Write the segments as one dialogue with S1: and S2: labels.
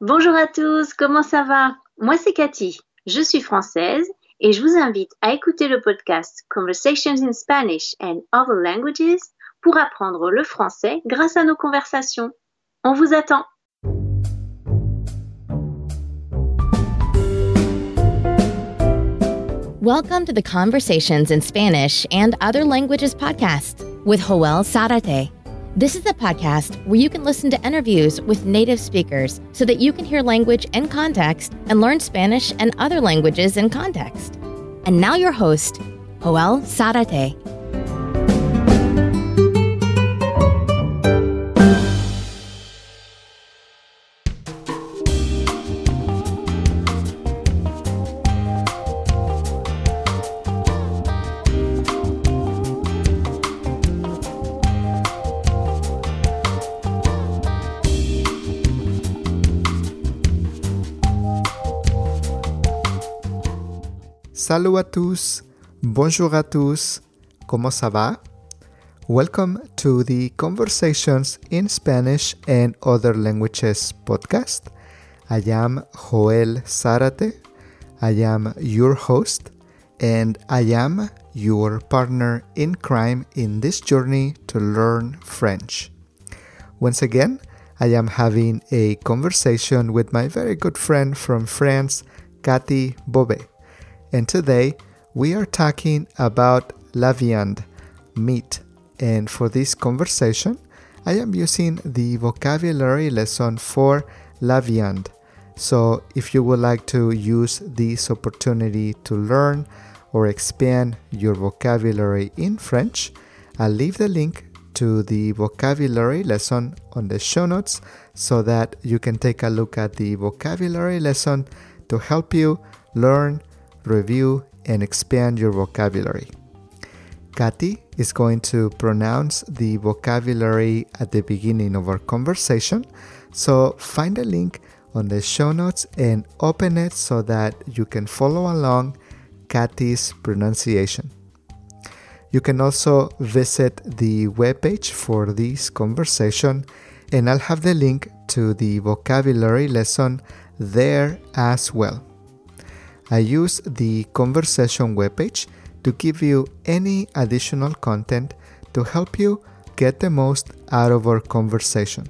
S1: Bonjour à tous, comment ça va? Moi c'est Cathy, je suis française et je vous invite à écouter le podcast Conversations in Spanish and Other Languages pour apprendre le français grâce à nos conversations. On vous attend
S2: Welcome to the Conversations in Spanish and Other Languages podcast with Joel Sarate. This is a podcast where you can listen to interviews with native speakers so that you can hear language in context and learn Spanish and other languages in context. And now, your host, Joel Sarate.
S3: Salut à tous, bonjour à tous, ¿cómo ça va? Welcome to the Conversations in Spanish and Other Languages podcast. I am Joel Zarate. I am your host and I am your partner in crime in this journey to learn French. Once again, I am having a conversation with my very good friend from France, Cathy Bobet and today we are talking about la viande, meat. And for this conversation, I am using the vocabulary lesson for la viande. So if you would like to use this opportunity to learn or expand your vocabulary in French, I'll leave the link to the vocabulary lesson on the show notes so that you can take a look at the vocabulary lesson to help you learn review, and expand your vocabulary. Cathy is going to pronounce the vocabulary at the beginning of our conversation, so find a link on the show notes and open it so that you can follow along Cathy's pronunciation. You can also visit the webpage for this conversation, and I'll have the link to the vocabulary lesson there as well. I use the conversation webpage to give you any additional content to help you get the most out of our conversation.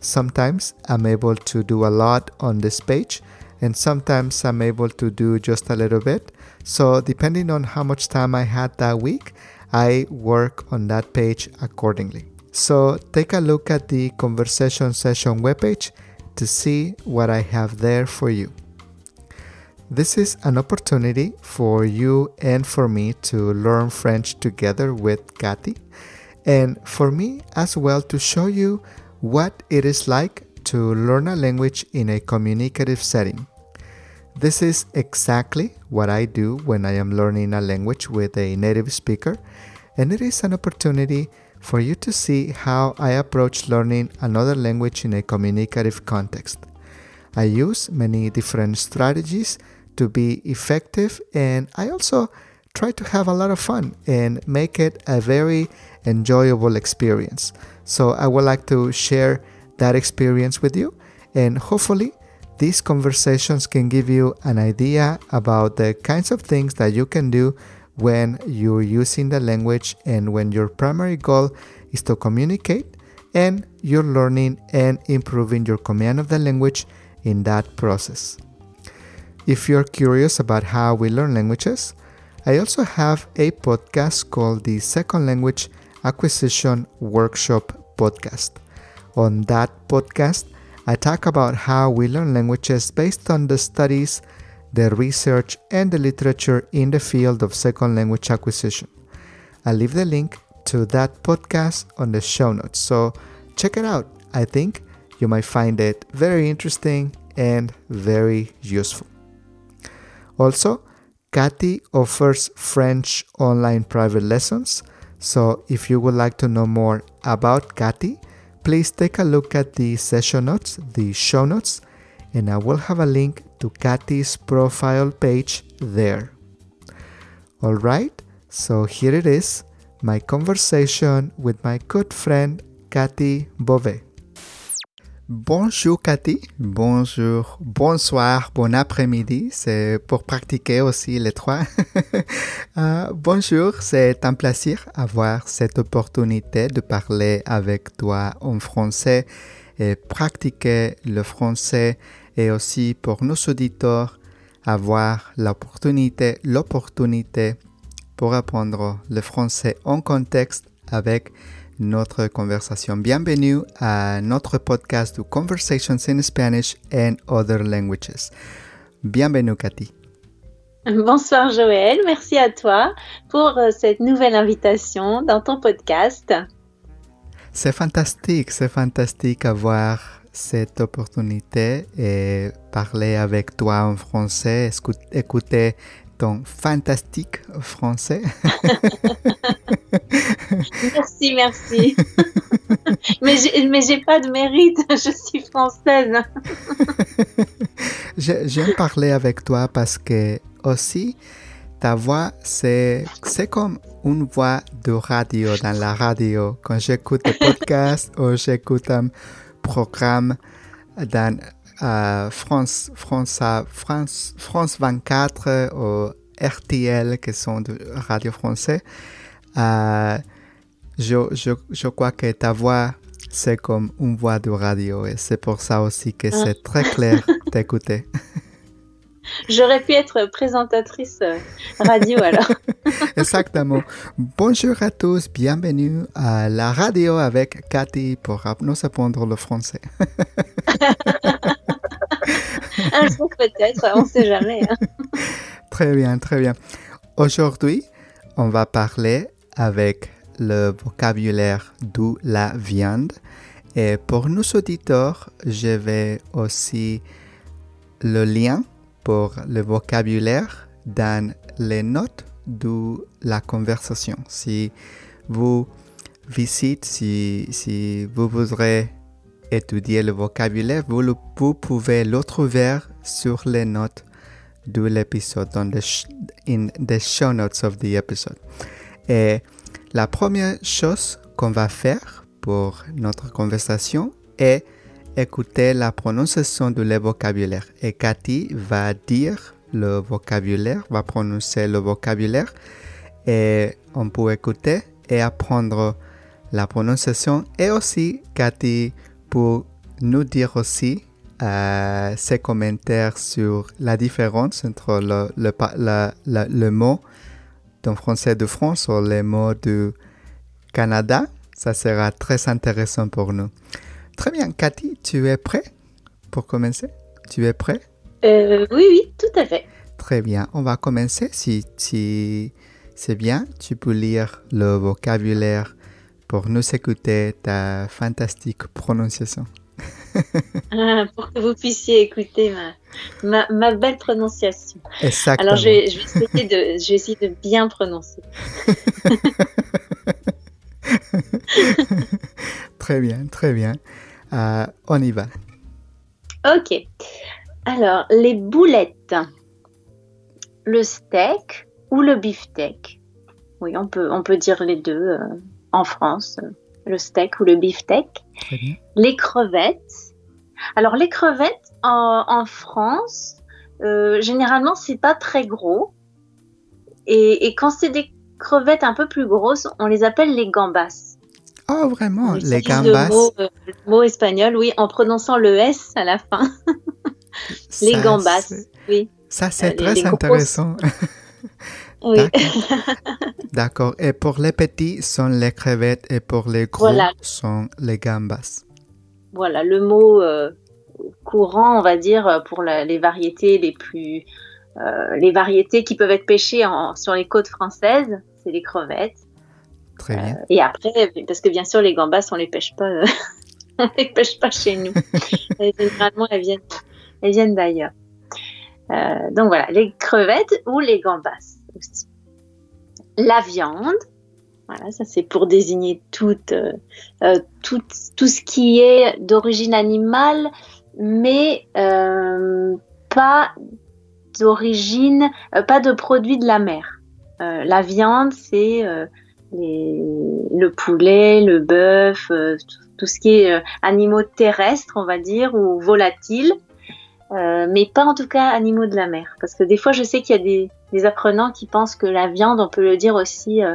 S3: Sometimes I'm able to do a lot on this page, and sometimes I'm able to do just a little bit. So, depending on how much time I had that week, I work on that page accordingly. So, take a look at the conversation session webpage to see what I have there for you. This is an opportunity for you and for me to learn French together with Cathy, and for me as well to show you what it is like to learn a language in a communicative setting. This is exactly what I do when I am learning a language with a native speaker, and it is an opportunity for you to see how I approach learning another language in a communicative context. I use many different strategies to be effective and I also try to have a lot of fun and make it a very enjoyable experience. So I would like to share that experience with you and hopefully these conversations can give you an idea about the kinds of things that you can do when you're using the language and when your primary goal is to communicate and you're learning and improving your command of the language in that process. If you're curious about how we learn languages, I also have a podcast called the Second Language Acquisition Workshop Podcast. On that podcast, I talk about how we learn languages based on the studies, the research, and the literature in the field of second language acquisition. I'll leave the link to that podcast on the show notes, so check it out. I think you might find it very interesting and very useful. Also, Cathy offers French online private lessons. So, if you would like to know more about Cathy, please take a look at the session notes, the show notes, and I will have a link to Cathy's profile page there. All right, so here it is my conversation with my good friend Cathy Bobet. Bonjour Cathy, bonjour, bonsoir, bon après-midi, c'est pour pratiquer aussi les trois. Euh, bonjour, c'est un plaisir avoir cette opportunité de parler avec toi en français et pratiquer le français et aussi pour nos auditeurs avoir l'opportunité, l'opportunité pour apprendre le français en contexte avec notre conversation. Bienvenue à notre podcast de Conversations in Spanish and Other Languages. Bienvenue Cathy.
S1: Bonsoir Joël, merci à toi pour euh, cette nouvelle invitation dans ton podcast.
S3: C'est fantastique, c'est fantastique avoir cette opportunité et parler avec toi en français, écouter ton fantastique français.
S1: merci, merci. mais j'ai pas de mérite, je suis française.
S3: J'aime parler avec toi parce que aussi ta voix c'est c'est comme une voix de radio dans la radio quand j'écoute des podcasts ou j'écoute un programme dans France, France, France, France 24 ou RTL, qui sont de radio français. Euh, je, je, je, crois que ta voix, c'est comme une voix de radio et c'est pour ça aussi que ah. c'est très clair d'écouter.
S1: J'aurais pu être présentatrice euh, radio alors.
S3: Exactement. Bonjour à tous, bienvenue à la radio avec Cathy pour nous apprendre le français.
S1: Un jour peut-être, on ne sait jamais. Hein.
S3: Très bien, très bien. Aujourd'hui, on va parler avec le vocabulaire de la viande. Et pour nos auditeurs, je vais aussi le lien pour le vocabulaire dans les notes de la conversation. Si vous visitez, si, si vous voudrez étudier le vocabulaire, vous, vous pouvez le trouver sur les notes de l'épisode, dans the in show notes of the episode. Et la première chose qu'on va faire pour notre conversation est écouter la prononciation le vocabulaire. Et Cathy va dire le vocabulaire, va prononcer le vocabulaire et on peut écouter et apprendre la prononciation. Et aussi, Cathy pour nous dire aussi euh, ses commentaires sur la différence entre le, le, le mot dans français de France ou les mots du Canada. Ça sera très intéressant pour nous. Très bien, Cathy, tu es prêt pour commencer? Tu es prêt?
S1: Euh, Oui, oui, tout à fait.
S3: Très bien, on va commencer. Si, si c'est bien, tu peux lire le vocabulaire pour nous écouter ta fantastique prononciation.
S1: ah, pour que vous puissiez écouter ma, ma, belle prononciation.
S3: Exactement.
S1: Alors, je vais, je vais, essayer, de, je vais essayer de bien prononcer.
S3: très bien, très bien. Euh, on y va.
S1: Ok. Alors, les boulettes, le steak ou le beefsteak? Oui, on peut, on peut dire les deux euh, en France, le steak ou le beefsteak. Les crevettes. Alors, les crevettes en, France, euh, généralement, c'est pas très gros. Et, et quand c'est des crevettes un peu plus grosses, on les appelle les gambas.
S3: Oh, vraiment, les gambas?
S1: Le mot, espagnol, oui, en prononçant le S à la fin. les gambas, oui.
S3: Ça, c'est euh, très intéressant.
S1: oui.
S3: D'accord. Et pour les petits, sont les crevettes et pour les gros, sont les gambas.
S1: Voilà, le mot euh, courant, on va dire, pour les variétés les plus. Euh, les variétés qui peuvent être pêchées sur les côtes françaises, c'est les crevettes.
S3: Très bien.
S1: Euh, et après, parce que bien sûr, les gambas, on les pêche pas, euh, on les pêche pas chez nous. Généralement, elles viennent, elles viennent d'ailleurs. Donc voilà, les crevettes ou les gambas La viande, voilà, ça c'est pour désigner tout, tout, tout, ce qui est d'origine animale, mais pas d'origine, pas de produit de la mer. la viande, c'est le poulet, le bœuf, euh, tout ce qui est euh, animaux terrestres, on va dire, ou volatiles, euh, mais pas en tout cas animaux de la mer. Parce que des fois, je sais qu'il y a des, des, apprenants qui pensent que la viande, on peut le dire aussi, euh,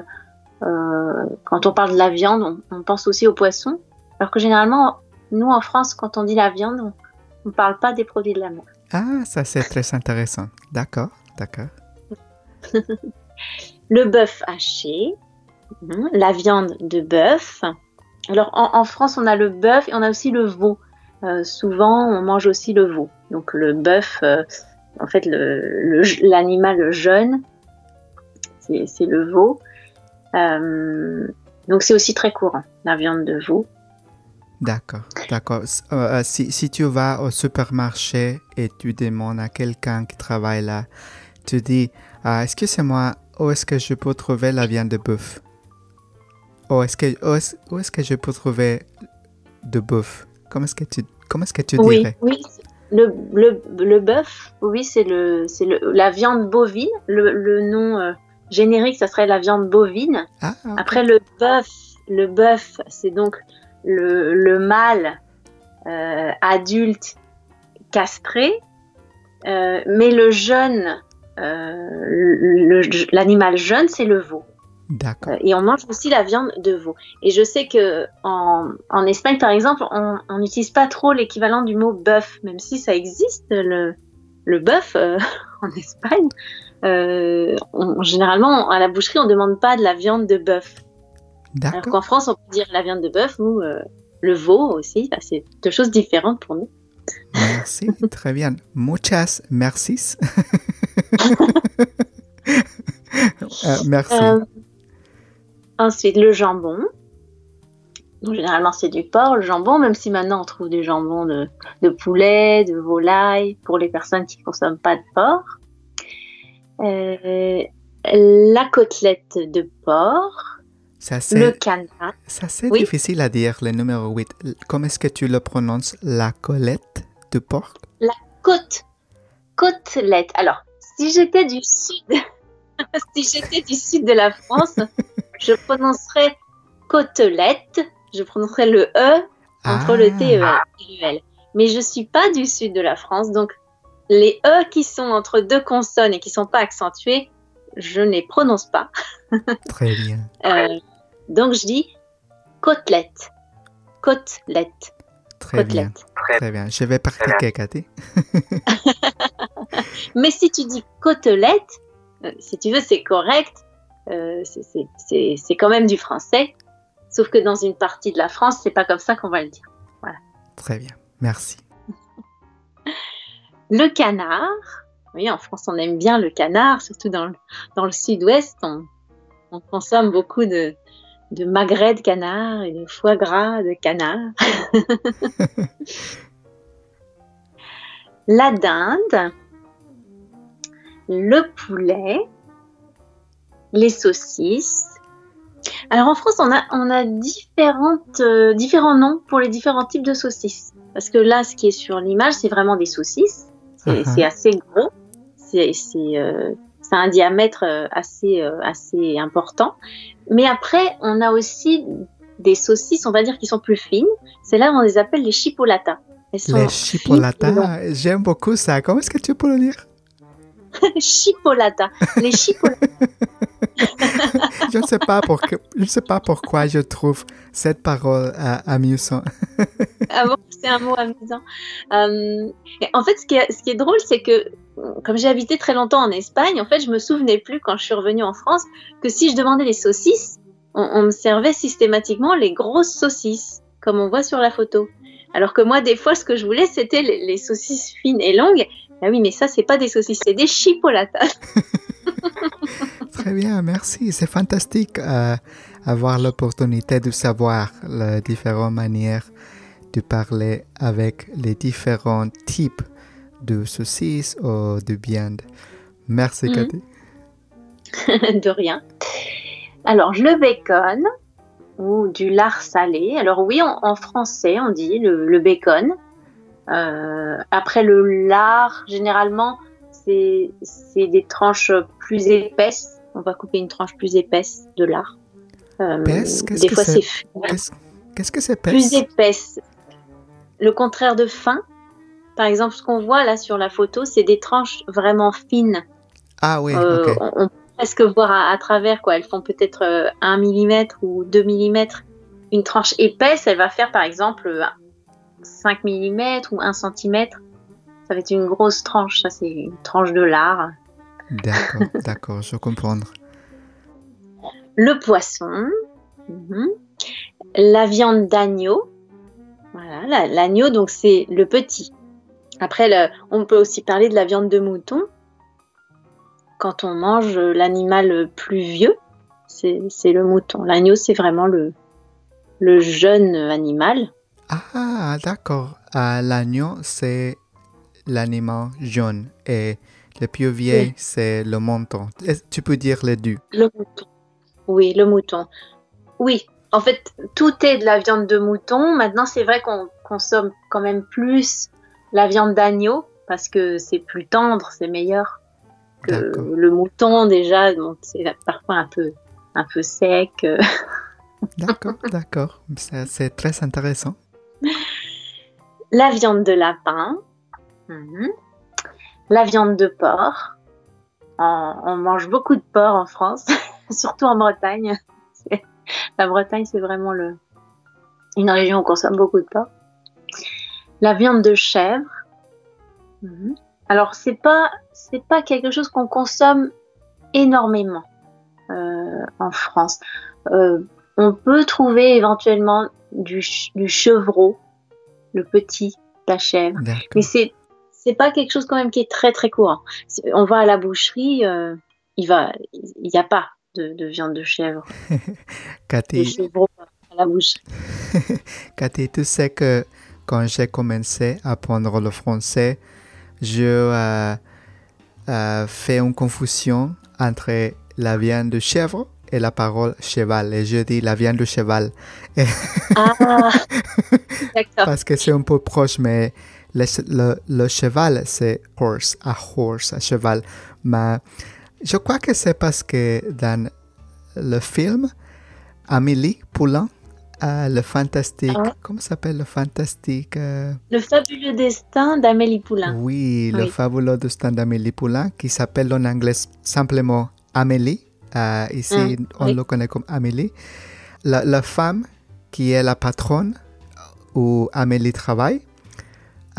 S1: euh, quand on parle de la viande, on, on, pense aussi aux poissons. Alors que généralement, nous en France, quand on dit la viande, on ne parle pas des produits de la mer.
S3: Ah, ça c'est très intéressant. D'accord, d'accord.
S1: le bœuf haché, hein, la viande de bœuf. Alors en, en, France, on a le bœuf et on a aussi le veau. Euh, souvent, on mange aussi le veau. Donc le bœuf, euh, en fait, l'animal jeune, c'est le veau. Euh, donc c'est aussi très courant, la viande de veau.
S3: D'accord, d'accord. Si, tu vas au supermarché et tu demandes à quelqu'un qui travaille là, tu dis, ah, excusez-moi, où est-ce que je peux trouver la viande de bœuf? Où est-ce que, est que je peux trouver de bœuf? Comment est-ce que tu, comment est-ce que tu
S1: oui,
S3: dirais?
S1: Oui, le, le, le bœuf, oui, c'est le, c'est le, la viande bovine. Le, le nom euh, générique, ça serait la viande bovine.
S3: Ah, okay.
S1: Après, le bœuf, le bœuf, c'est donc le, le mâle euh, adulte castré, euh, mais le jeune, l'animal jeune, c'est le veau.
S3: D'accord.
S1: et on mange aussi la viande de veau. Et je sais que en, en Espagne, par exemple, on n'utilise pas trop l'équivalent du mot bœuf, même si ça existe, le, le bœuf euh, en Espagne. On, généralement, à la boucherie, on ne demande pas de la viande de bœuf. Alors qu'en France, on peut dire la viande de bœuf ou euh, le veau aussi. Bah, c'est deux choses différentes pour nous.
S3: Merci, très bien. Muchas merci. euh, merci.
S1: Ensuite, le jambon. Donc, généralement, c'est du porc, le jambon, même si maintenant on trouve du jambon de, de poulet, de volaille, pour les personnes qui ne consomment pas de porc. Euh, la côtelette de porc.
S3: Ça,
S1: le canard.
S3: Ça, c'est
S1: oui.
S3: difficile à dire, le numéro 8. Comment est-ce que tu le prononces? La colette de porc?
S1: La côte. Côtelette. Alors, si j'étais du sud, si j'étais du sud de la France, je prononcerais côtelette. Je prononcerais le E entre
S3: ah.
S1: le T et le L. Mais je suis pas du sud de la France, donc les E qui sont entre deux consonnes et qui sont pas accentuées, je ne les prononce pas.
S3: Très bien.
S1: Euh, donc je dis côtelette. Côtelette.
S3: Très bien. Très bien. Je vais pratiquer, Cathy.
S1: Mais si tu dis côtelette, euh, si tu veux, c'est correct. Euh, c'est quand même du français. Sauf que dans une partie de la France, c'est pas comme ça qu'on va le dire. Voilà.
S3: Très bien. Merci.
S1: Le canard. Oui, en France, on aime bien le canard, surtout dans le, dans le sud-ouest. On, on, consomme beaucoup de, de magret de canard et de foie gras de canard. La dinde, le poulet, les saucisses. Alors en France, on a, on a différentes, euh, différents noms pour les différents types de saucisses. Parce que là, ce qui est sur l'image, c'est vraiment des saucisses. C'est uh -huh. assez gros. C'est euh, un diamètre assez, euh, assez important. Mais après, on a aussi des saucisses, on va dire, qui sont plus fines. C'est là où on les appelle les chipolatas.
S3: Les chipolatas, j'aime beaucoup ça. Comment est-ce que tu peux le dire?
S1: Chipolata. Les chipolatas.
S3: je ne sais pas pourquoi, je ne sais pas pourquoi je trouve cette parole euh, amusante.
S1: ah bon, c'est un mot amusant. Euh, en fait, ce qui est, ce qui est drôle, c'est que comme j'ai habité très longtemps en Espagne, en fait, je me souvenais plus quand je suis revenue en France que si je demandais des saucisses, on, on me servait systématiquement les grosses saucisses, comme on voit sur la photo. Alors que moi, des fois, ce que je voulais, c'était les, les, saucisses fines et longues. Ah oui, mais ça, c'est pas des saucisses, c'est des chipolatas.
S3: Très bien, merci. C'est fantastique euh, avoir l'opportunité de savoir les différentes manières de parler avec les différents types de saucisses ou de viande. Merci,
S1: Mhm.
S3: Cathy.
S1: de rien. Alors, le bacon ou du lard salé. Alors oui, en, en français, on dit le, le bacon. Euh, après le lard, généralement, c'est des tranches plus épaisses. On va couper une tranche plus épaisse de lard. Euh,
S3: qu'est-ce
S1: des
S3: que
S1: fois,
S3: c'est Qu'est-ce que c'est
S1: Plus épaisse. Le contraire de fin. Par exemple, ce qu'on voit là sur la photo, c'est des tranches vraiment fines.
S3: Ah oui,
S1: Euh, on, on peut presque voir à, à travers quoi. Elles font peut-être euh, 1 mm ou 2 mm. Une tranche épaisse, elle va faire par exemple euh, 5 mm ou 1 cm. Ça va être une grosse tranche. Ça, c'est une tranche de lard.
S3: D'accord, d'accord, je comprends.
S1: Le poisson. Mhm. La viande d'agneau. Voilà, la- l'agneau, donc c'est le petit. Après, le- on peut aussi parler de la viande de mouton. Quand on mange l'animal plus vieux, c'est le mouton. L'agneau, c'est vraiment le, le jeune animal.
S3: Ah, d'accord. Ah, L'agneau, c'est l'animal jaune et le plus vieil,
S1: Oui.
S3: c'est le. Est-ce- Tu peux dire les deux.
S1: Le mouton. Oui, le mouton. Oui, en fait, tout est de la viande de mouton. Maintenant, c'est vrai qu'on consomme quand même plus la viande d'agneau parce que c'est plus tendre, c'est meilleur que le mouton déjà. Donc, c'est parfois un peu, un peu sec.
S3: D'accord, d'accord. C'est très intéressant.
S1: La viande de lapin. Mhm. La viande de porc. On, on mange beaucoup de porc en France, surtout en Bretagne. La Bretagne, c'est vraiment le, une région où on consomme beaucoup de porc. La viande de chèvre. Mhm. Alors, c'est pas, c'est pas quelque chose qu'on consomme énormément euh, en France. Euh, on peut trouver éventuellement du, du chevreau, le petit, la chèvre. Mais c'est c'est pas quelque chose quand même qui est très très courant. On va à la boucherie, euh, il va, il n'y a pas de, de viande de chèvre, de
S3: Cathy,
S1: chevreau à la.
S3: Cathy, tu sais que quand j'ai commencé à apprendre le français, je euh, euh, fais une confusion entre la viande de chèvre et la parole cheval. Et je dis la viande de cheval
S1: Ah, d'accord.
S3: parce que c'est un peu proche, mais le, le- le cheval, c'est horse, a horse, a cheval. Mais je crois que c'est parce que dans le film, Amélie Poulain, euh, le fantastique,
S1: Ah
S3: comment s'appelle le fantastique euh,
S1: Le fabuleux destin d'Amélie Poulain.
S3: Oui, le fabuleux destin d'Amélie Poulain, qui s'appelle en anglais simplement Amélie. Euh, ici,
S1: Mm,
S3: on
S1: oui.
S3: le connaît comme Amélie. La, la femme qui est la patronne où Amélie travaille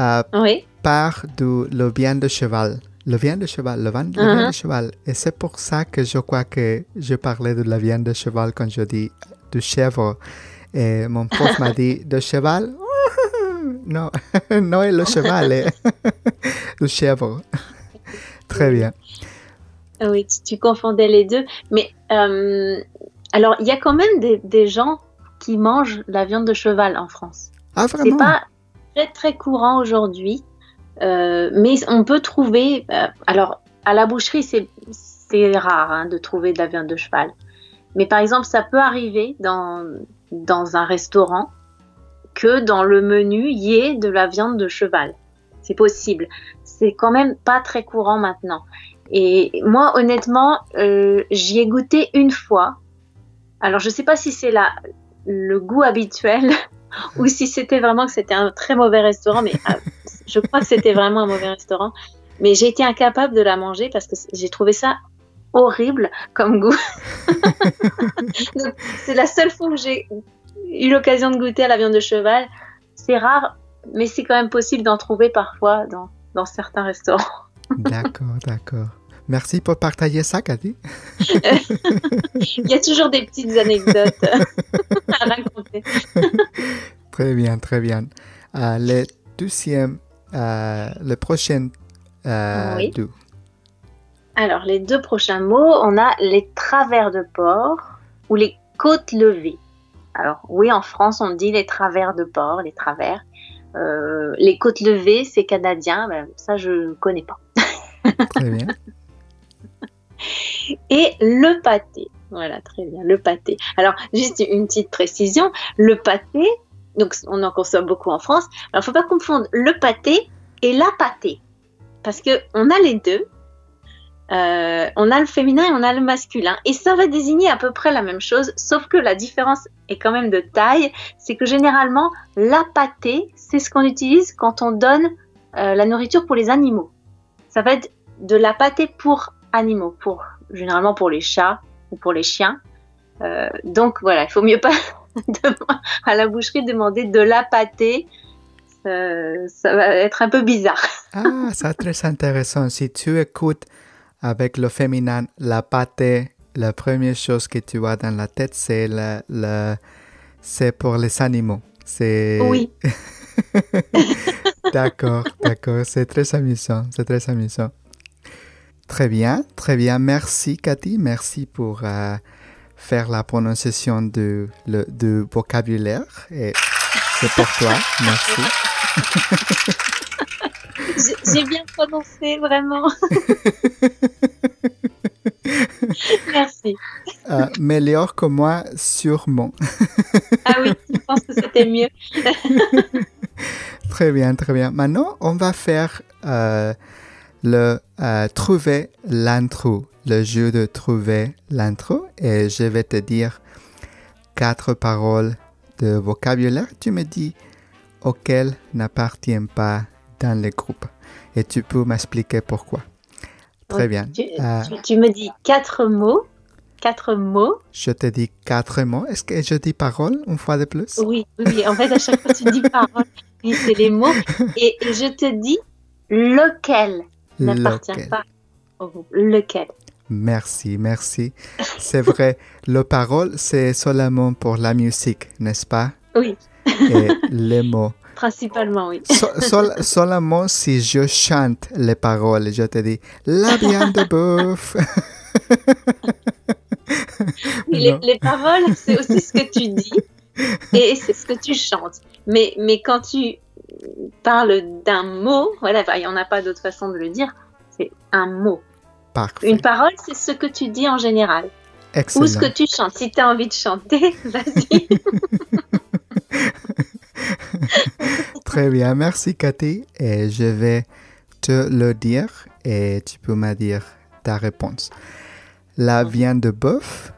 S3: euh,
S1: Oui.
S3: part de le viande de cheval. Le viande de cheval, le, van- le
S1: Mhm.
S3: viande de cheval. Et c'est pour ça que je crois que je parlais de la viande de cheval quand je dis de chèvre. Et mon prof m'a dit de cheval? non, non, le cheval est le chèvre. Très bien.
S1: Ah Oui, tu, tu confondais les deux. Mais euh, alors, il y a quand même des, des gens qui mangent la viande de cheval en France.
S3: Ah,
S1: C'est
S3: vraiment?
S1: pas très très courant aujourd'hui, euh, mais on peut trouver. euh, alors, à la boucherie, c'est rare hein, de trouver de la viande de cheval. Mais par exemple, ça peut arriver dans un restaurant que dans le menu il y ait de la viande de cheval. C'est possible. C'est quand même pas très courant maintenant. Et moi, honnêtement, euh, j'y ai goûté une fois. Alors, je sais pas si c'est le goût habituel ou si c'était vraiment que c'était un très mauvais restaurant, mais euh, je crois que c'était vraiment un mauvais restaurant. Mais j'ai été incapable de la manger parce que j'ai trouvé ça horrible comme goût. C'est la seule fois où j'ai eu l'occasion de goûter à la viande de cheval. C'est rare, mais c'est quand même possible d'en trouver parfois dans, dans certains restaurants.
S3: D'accord, d'accord. Merci pour partager ça, Cathy.
S1: Il y a toujours des petites anecdotes à raconter.
S3: Très bien, très bien. Euh, le deuxième, euh, le prochain euh,
S1: Oui.
S3: deux.
S1: Alors, les deux prochains mots, on a les travers de porc ou les côtes levées. Alors, oui, en France, on dit les travers de porc, les travers. Les côtes levées, c'est canadien, ben, ça, je ne connais pas.
S3: Très bien.
S1: Et le pâté. Voilà, très bien, le pâté. Alors, juste une petite précision. Le pâté, donc on en consomme beaucoup en France. Alors, faut pas confondre le pâté et la pâté. Parce que on a les deux. euh, on a le féminin et on a le masculin. Et ça va désigner à peu près la même chose, sauf que la différence est quand même de taille. C'est que généralement, la pâtée, c'est ce qu'on utilise quand on donne euh, la nourriture pour les animaux. Ça va être de la pâtée pour animaux, pour généralement pour les chats ou pour les chiens. Euh, donc voilà, il faut mieux pas à la boucherie demander de la pâtée. ça va être un peu bizarre.
S3: Ah, c'est très intéressant. Si tu écoutes avec le féminin, la pâté, la première chose que tu as dans la tête, c'est le, c'est pour les animaux. C'est...
S1: Oui.
S3: d'accord, d'accord. C'est très amusant. C'est très amusant. Très bien, très bien. Merci, Cathy. Merci pour euh, faire la prononciation du, le, du vocabulaire. Et c'est pour toi. Merci.
S1: J'ai bien prononcé, vraiment. Merci.
S3: Euh, meilleur que moi, sûrement.
S1: ah oui, je pense que c'était mieux.
S3: très bien, très bien. Maintenant, on va faire euh, le euh, trouver l'intro, le jeu de trouver l'intro. Et je vais te dire quatre paroles de vocabulaire. Tu me dis auxquelles n'appartient pas dans le groupe. Et tu peux m'expliquer pourquoi. Très bien.
S1: Euh, tu, me dis quatre mots. Quatre mots.
S3: Je te dis quatre mots. Est-ce que je dis parole une fois de plus?
S1: Oui, oui. En fait, à chaque fois, tu dis parole. Oui, c'est les mots. Et, je te dis lequel n'appartient pas au groupe. Lequel?
S3: Merci, merci. C'est vrai, le parole, c'est seulement pour la musique, n'est-ce pas?
S1: Oui.
S3: Et les mots,
S1: Principalement, oui.
S3: seulement si je chante les paroles, je te dis la viande de bœuf.
S1: les, paroles, c'est aussi ce que tu dis et c'est ce que tu chantes. Mais, mais quand tu parles d'un mot, voilà, il n'y en a pas d'autre façon de le dire, c'est un mot.
S3: Parfait.
S1: Une parole, c'est ce que tu dis en général.
S3: Excellent.
S1: Ou ce que tu chantes. Si tu as envie de chanter, vas-y.
S3: Très bien, merci Cathy. Et je vais te le dire et tu peux me dire ta réponse. La viande de bœuf,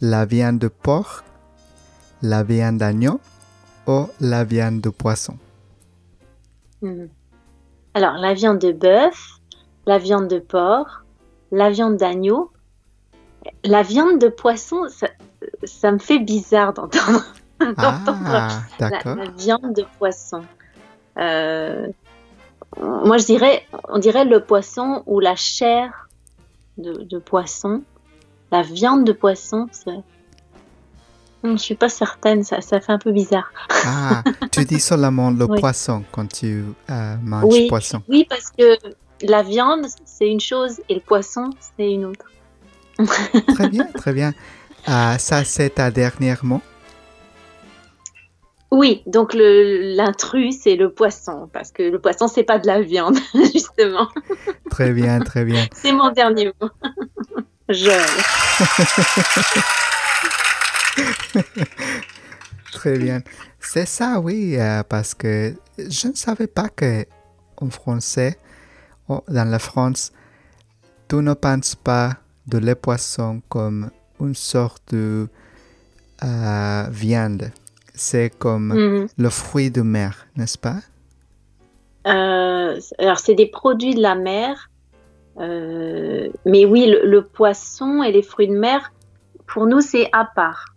S3: la viande de porc, la viande d'agneau ou la viande de poisson
S1: hmm. Alors, la viande de bœuf, la viande de porc, la viande d'agneau, la viande de poisson, ça me fait bizarre d'entendre.
S3: ah,
S1: la, viande de poisson. Euh, moi, je dirais, on dirait le poisson ou la chair de, poisson. La viande de poisson, je suis pas certaine, ça, ça fait un peu bizarre.
S3: Ah, tu dis seulement le poisson quand tu euh, manges poisson.
S1: Oui, parce que la viande, c'est une chose et le poisson, c'est une autre.
S3: très bien, très bien. Ah, ça, c'est ta dernière mot?
S1: Oui, donc l'intrus, c'est le poisson, parce que le poisson, c'est pas de la viande, justement.
S3: Très bien, très bien.
S1: c'est mon dernier mot. Joël.
S3: très bien. C'est ça, oui, euh, parce que je ne savais pas que en français, dans la France, tu ne penses pas de les poissons comme une sorte de euh, viande c'est comme mhm. le fruit de mer, n'est-ce pas?
S1: Euh, Alors, c'est des produits de la mer. Euh, mais oui, le, poisson et les fruits de mer, pour nous, c'est à part.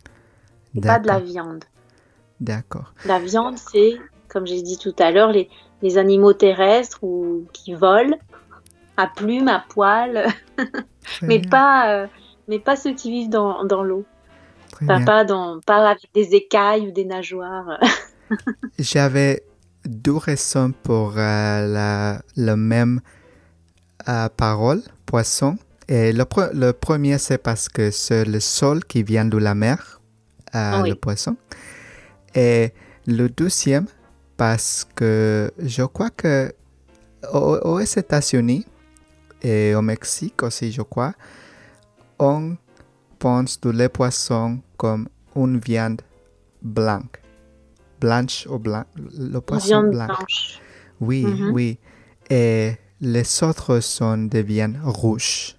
S1: Pas de la viande.
S3: D'accord.
S1: La viande, c'est, comme j'ai dit tout à l'heure, les, animaux terrestres ou qui volent à plumes, à poils, mais pas, euh, mais pas ceux qui vivent dans, dans l'eau pas, dans, pas avec des écailles ou des nageoires.
S3: J'avais deux raisons pour euh, la, la, même euh, parole, poisson. Et le, le premier, c'est parce que c'est le sol qui vient de la mer, euh, le poisson. Et le deuxième, parce que je crois que aux États-Unis et au Mexique aussi, je crois, on pense de les poissons comme une viande blanche. Blanche ou blanc. Le poisson
S1: viande blanche.
S3: Oui, mhm. oui. Et les autres sont des viandes rouges.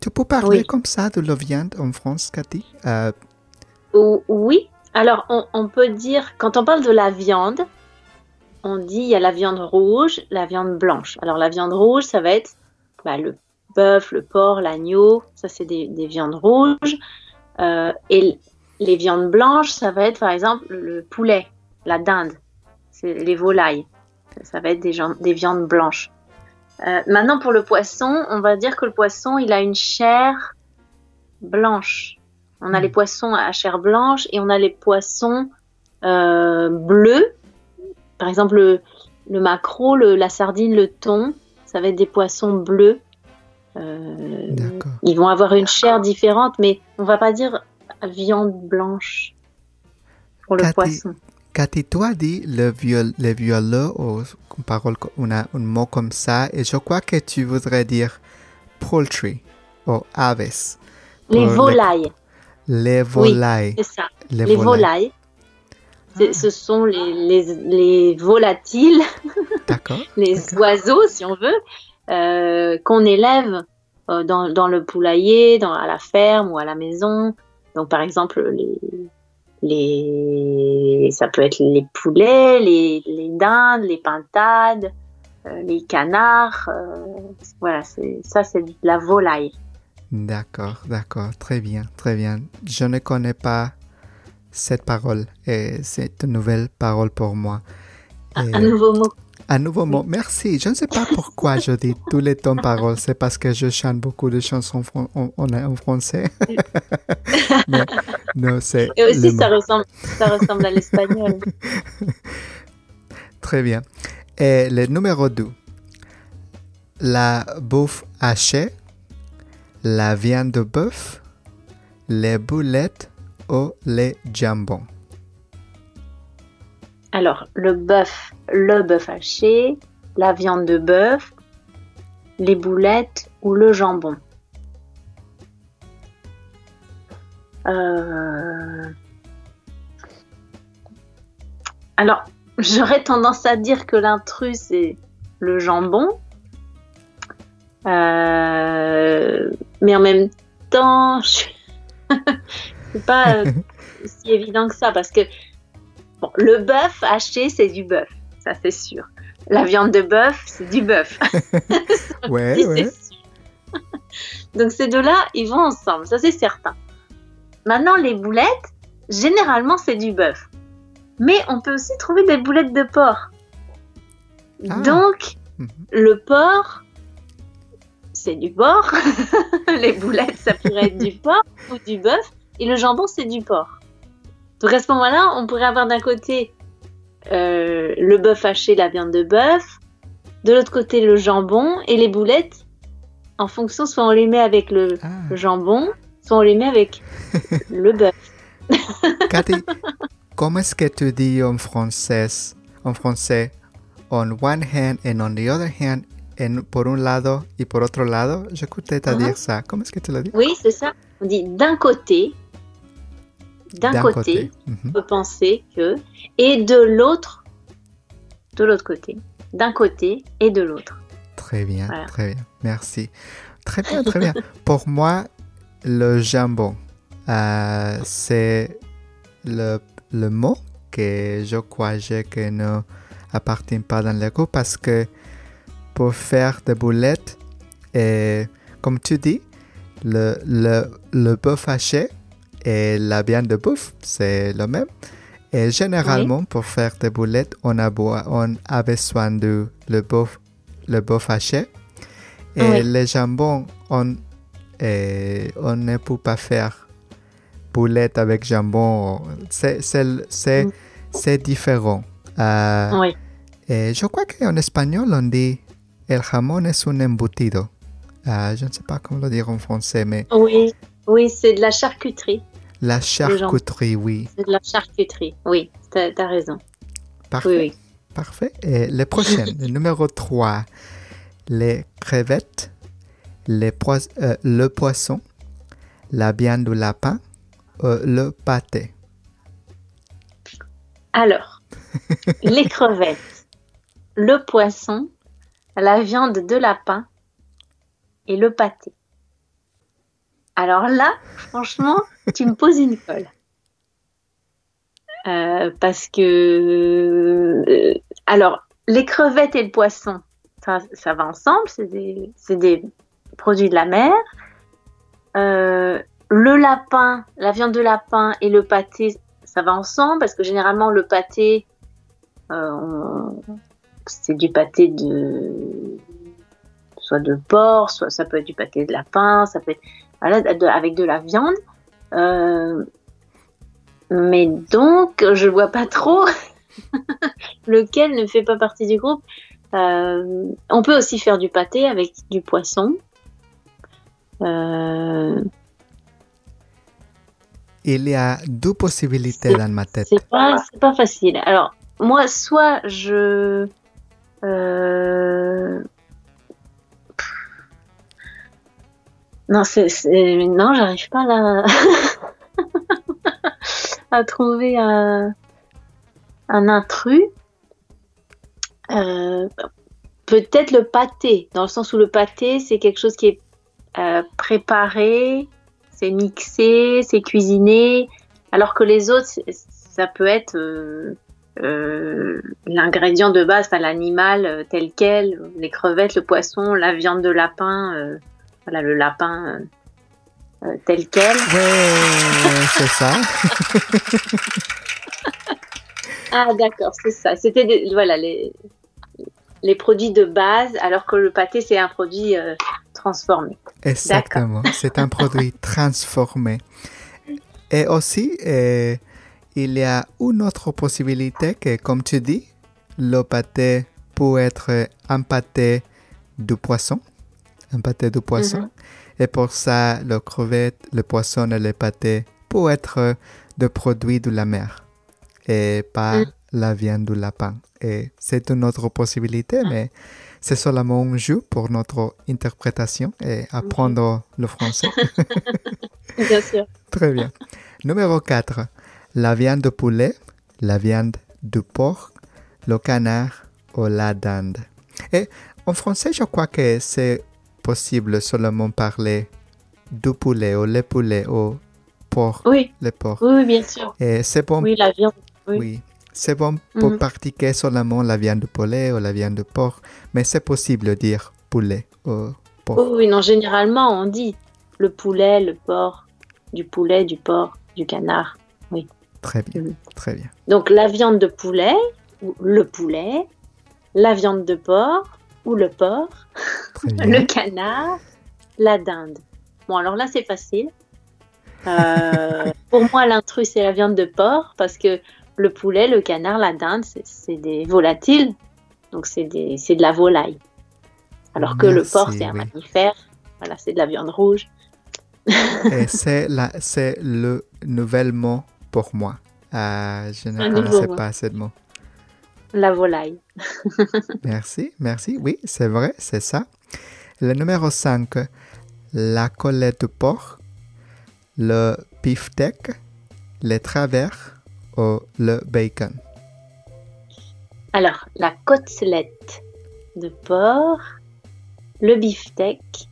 S3: Tu peux parler
S1: Oui.
S3: comme ça de la viande en France, Cathy? Euh,
S1: Oui. Alors, on, peut dire, quand on parle de la viande, on dit il y a la viande rouge, la viande blanche. Alors, la viande rouge, ça va être bah, le bœuf, le porc, l'agneau. Ça, c'est des, des viandes rouges. Euh, et les viandes blanches, ça va être, par exemple, le poulet, la dinde, les volailles. Ça va être des viandes blanches. Euh, maintenant, pour le poisson, on va dire que le poisson, il a une chair blanche. On a
S3: Mm.
S1: les poissons à chair blanche et on a les poissons euh, bleus. Par exemple, le, le maquereau, le- la sardine, le thon, ça va être des poissons bleus. Euh, ils vont avoir une chair différente, mais on va pas dire viande blanche pour le
S3: Cathy,
S1: poisson.
S3: Cathy, as dit le, viol, le violet ou une parole, co- una- un mot comme ça, et je crois que tu voudrais dire poultry ou aves.
S1: Les- volailles,
S3: Les volailles.
S1: c'est ça.
S3: les
S1: Les
S3: volailles. Ah.
S1: ce sont les, les, les volatiles
S3: D'accord.
S1: les
S3: D'accord.
S1: oiseaux, si on veut, euh, qu'on élève euh, dans, dans le poulailler, dans, à la ferme ou à la maison. Donc, par exemple, les, les, ça peut être les poulets, les, les dindes, les pintades, euh, les canards. euh, voilà, c'est, ça, c'est de la volaille.
S3: D'accord, d'accord. Très bien, très bien. Je ne connais pas cette parole et c'est une nouvelle parole pour moi.
S1: Un,
S3: Et-
S1: un nouveau mot.
S3: Un nouveau mot. Merci. Je ne sais pas pourquoi je dis tous les temps paroles. C'est parce que je chante beaucoup de chansons en, en- en français. Mais non, c'est
S1: Et aussi, ça ressemble, ça ressemble à l'espagnol.
S3: Très bien. Et le numéro 2. La bouffe hachée, la viande de bœuf, les boulettes ou les jambons.
S1: Alors, le bœuf, le bœuf haché, la viande de bœuf, les boulettes ou le jambon. Euh, Alors, j'aurais tendance à dire que l'intrus, c'est le jambon. Euh, Mais en même temps, je... c'est pas euh, si évident que ça parce que Bon, le bœuf haché, c'est du bœuf, ça c'est sûr. La viande de bœuf, c'est du bœuf.
S3: Ouais,
S1: sûr. Donc ces deux-là, ils vont ensemble, ça c'est certain. Maintenant, les boulettes, généralement, c'est du bœuf. Mais on peut aussi trouver des boulettes de porc.
S3: Ah.
S1: Donc,
S3: Mhm.
S1: le porc, c'est du porc. les boulettes, ça pourrait être du porc ou du bœuf. Et le jambon, c'est du porc. Donc à ce moment-là, on pourrait avoir d'un côté euh, le bœuf haché, la viande de bœuf, de l'autre côté le jambon et les boulettes. En fonction, soit on les met avec le,
S3: Ah.
S1: jambon, soit on les met avec le bœuf.
S3: Cathy, comment est-ce que tu dis en français, en français, on one hand and on the other hand, en, por un lado y por otro lado? J'écoutais te
S1: Ah.
S3: dire ça. Comment est-ce que tu l'as dit?
S1: Oui, c'est ça. On dit d'un côté, d'un côté, on peut penser que, et de l'autre, de l'autre côté, d'un côté et de l'autre.
S3: Très bien,
S1: Voilà.
S3: très bien. Merci. Très bien, très bien. Pour moi, le jambon, euh, c'est le, le mot que je crois que ne appartient pas dans le goût parce que pour faire des boulettes, et, comme tu dis, le, le, le bœuf haché et la viande de bœuf, c'est le même. Et généralement, pour faire des boulettes, on a, on a besoin de le bœuf, le bœuf haché. Et
S1: Oui.
S3: les jambons, on, on ne peut pas faire boulettes avec jambon. C'est,
S1: Mm.
S3: c'est différent. Euh,
S1: Oui.
S3: et je crois qu'en espagnol, on dit el jamón es un embutido. Euh, je ne sais pas comment le dire en français, mais
S1: Oui, oui, c'est de la charcuterie.
S3: la charcuterie, oui.
S1: C'est de la charcuterie. Oui, t'as as raison.
S3: Parfait.
S1: Oui, oui.
S3: Parfait. Et le prochain, le numéro 3, les crevettes, les pois- euh, le poisson, la viande du lapin, euh, le pâté.
S1: Alors, les crevettes, le poisson la viande de lapin et le pâté. Alors là, franchement, tu me poses une colle. Euh, parce que, euh, alors, les crevettes et le poisson, ça, ça va ensemble, c'est des, des, produits de la mer. Euh, le lapin, la viande de lapin et le pâté, ça va ensemble parce que généralement le pâté, c'est du pâté de soit de porc, soit ça peut être du pâté de lapin, ça peut être voilà, avec de la viande. Euh, mais donc, je vois pas trop lequel ne fait pas partie du groupe. Euh, on peut aussi faire du pâté avec du poisson. Euh,
S3: Il y a deux possibilités dans ma tête.
S1: C'est pas, pas facile. Alors, moi, soit je. Euh, non, c'est, non, j'arrive pas là à trouver un, un intrus. Euh, peut-être le pâté, dans le sens où le pâté, c'est quelque chose qui est euh, préparé, c'est mixé, c'est cuisiné, alors que les autres, ça peut être euh, l'ingrédient de base, enfin, l'animal tel quel, les crevettes, le poisson, la viande de lapin, voilà, le lapin tel quel.
S3: Ouais, c'est ça.
S1: Ah d'accord, c'est ça. C'était voilà les, les produits de base, alors que le pâté c'est un produit euh, transformé.
S3: Exactement, c'est un produit transformé. Et aussi, euh, il y a une autre possibilité que, comme tu dis, le pâté peut être un pâté de poisson, un pâté de poisson. Mhm. Et pour ça, le crevette, le poisson et le pâté peuvent être des produits de la mer et pas mm. la viande du lapin. Et c'est une autre possibilité, ah. mais c'est seulement un jeu pour notre interprétation et apprendre le français.
S1: bien sûr.
S3: Très bien. Numéro 4. La viande de poulet, la viande de porc, le canard ou la dinde. Et en français, je crois que c'est possible seulement parler du poulet ou le poulet ou porc.
S1: Oui.
S3: Le porc.
S1: Oui, bien sûr.
S3: Et c'est bon.
S1: Oui, la viande.
S3: Oui. C'est bon pour mhm. pratiquer seulement la viande de poulet ou la viande de porc, mais c'est possible de dire poulet ou porc.
S1: oui, non, généralement on dit le poulet, le porc, du poulet, du porc, du canard.
S3: Très bien, mhm. très bien.
S1: Donc la viande de poulet, ou le poulet, la viande de porc ou le porc, le canard, la dinde. Bon, alors là c'est facile. Euh, pour moi, l'intrus, c'est la viande de porc parce que le poulet, le canard, la dinde, c'est des volatiles, donc c'est de la volaille. Alors que le porc, c'est un mammifère, voilà, c'est de la viande rouge.
S3: Et c'est le nouvel mot pour moi. Euh, je ne connaissais pas ce mot.
S1: La volaille.
S3: merci, merci. Oui, c'est vrai, c'est ça. Le numéro 5, la colette de porc, le beefsteak, les travers, le bacon
S1: Alors, la côtelette de porc, le beefsteak,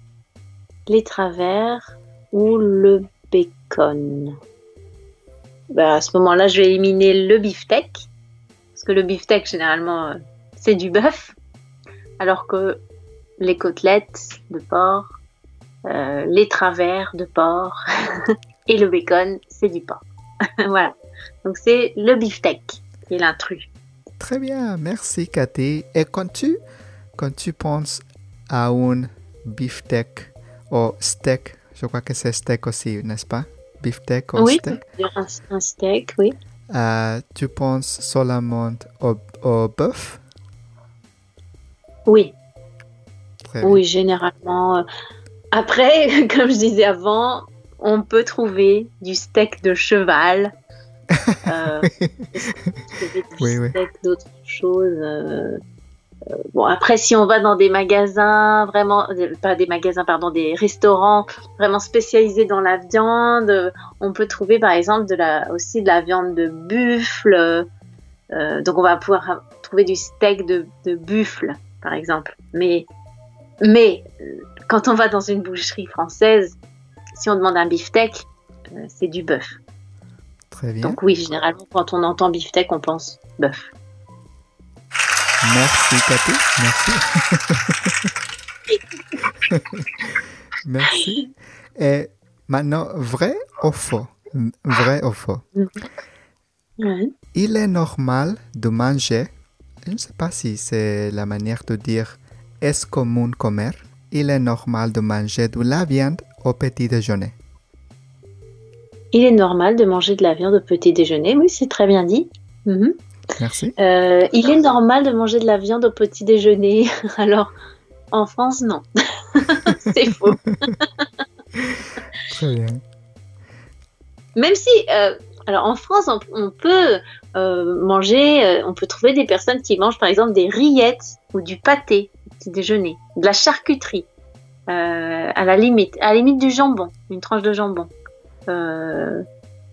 S1: les travers ou le bacon? Ben, à ce moment-là, je vais éliminer le beefsteak, parce que le beefsteak, généralement, euh, c'est du bœuf, alors que les côtelettes de porc, euh, les travers de porc et le bacon, c'est du porc. voilà. Donc c'est le beefsteak qui est l'intrus.
S3: Très bien, merci Cathy. Et quand tu, quand tu penses à un beefsteak ou steak, je crois que c'est steak aussi, n'est-ce pas? Beefsteak ou
S1: oui,
S3: steak?
S1: Un, un steak, oui.
S3: Euh, tu penses seulement au, au bœuf?
S1: Oui. oui, généralement. Euh, après, comme je disais avant, on peut trouver du steak de cheval euh, oui, oui. d'autres choses. Euh, bon, après, si on va dans des magasins, vraiment, pas des magasins, pardon, des restaurants vraiment spécialisés dans la viande, on peut trouver par exemple de la, aussi de la viande de buffle. donc, on va pouvoir trouver du steak de, de buffle, par exemple. Mais, mais quand on va dans une boucherie française, si on demande un beefsteak, euh, c'est du bœuf.
S3: Très bien.
S1: Donc oui, généralement, quand on entend beefsteak, on pense bœuf.
S3: Merci, Cathy. Merci. Merci. Et maintenant, vrai ou faux? Vrai ou faux? Il est normal de manger, je ne sais pas si c'est la manière de dire est commun comer, il est normal de manger de la viande au petit déjeuner.
S1: Il est normal de manger de la viande au petit déjeuner, oui, c'est très bien dit. Mhm.
S3: Merci.
S1: Euh, il est normal de manger de la viande au petit déjeuner. Alors, en France, non. c'est faux.
S3: Très bien.
S1: Même si, euh, alors en France, on, on peut euh, manger, on peut trouver des personnes qui mangent par exemple des rillettes ou du pâté au petit déjeuner, de la charcuterie, à la limite, à la limite du jambon, une tranche de jambon.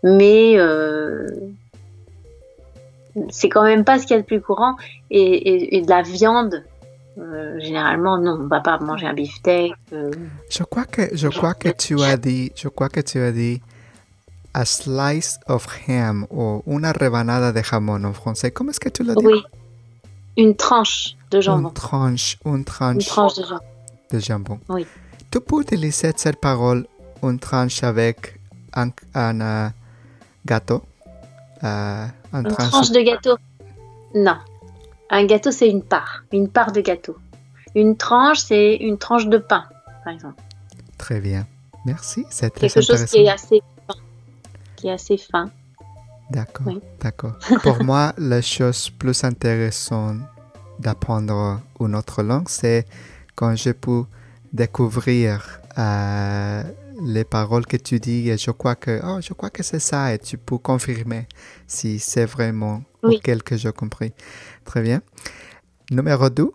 S1: Mais c'est quand même pas ce qu'il y a de plus courant. Et, et- et de la viande, euh, généralement, non, on va pas manger un beefsteak. euh,
S3: Je crois que, je crois que tu as dit, je crois que tu as dit a slice of ham ou una rebanada de jamón en français. Comment est-ce que tu l'as dit?
S1: oui, une tranche de jambon.
S3: Une tranche, une
S1: Une
S3: tranche
S1: de jambon.
S3: de jambon.
S1: Oui.
S3: Tu peux utiliser cette parole, une tranche avec un, un, euh, gâteau. Un
S1: Une
S3: tranche-
S1: de gâteau Non. Un gâteau, c'est une part. Une part de gâteau. Une tranche, c'est une tranche de pain, par exemple.
S3: Très bien. Merci, c'est
S1: Quelque chose qui est assez fin. Qui est assez fin.
S3: D'accord,
S1: Oui.
S3: d'accord. Pour moi, la chose plus intéressante d'apprendre une autre langue, c'est quand je peux découvrir euh, les paroles que tu dis et je crois que, oh, je crois que c'est ça et tu peux confirmer si c'est vraiment
S1: Oui.
S3: auquel que j'ai compris. Très bien. Numéro 2,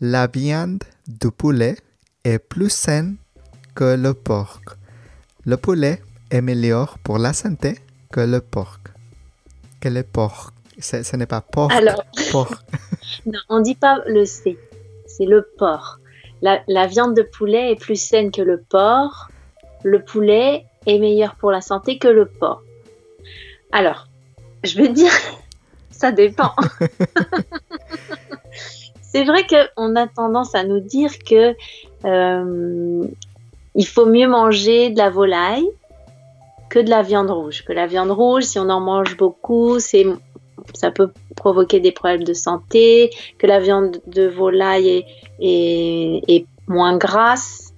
S3: la viande du poulet est plus saine que le porc. Le poulet est meilleur pour la santé que le porc. Que le porc. Ce, n'est pas porc.
S1: Alors,
S3: porc.
S1: non, on dit pas le C. C'est le porc. La, la viande de poulet est plus saine que le porc. Le poulet est meilleur pour la santé que le porc. Alors, je vais dire, ça dépend. C'est vrai qu'on a tendance à nous dire que euh, il faut mieux manger de la volaille que de la viande rouge. Que la viande rouge, si on en mange beaucoup, c'est ça peut provoquer des problèmes de santé. Que la viande de volaille est, est, est moins grasse,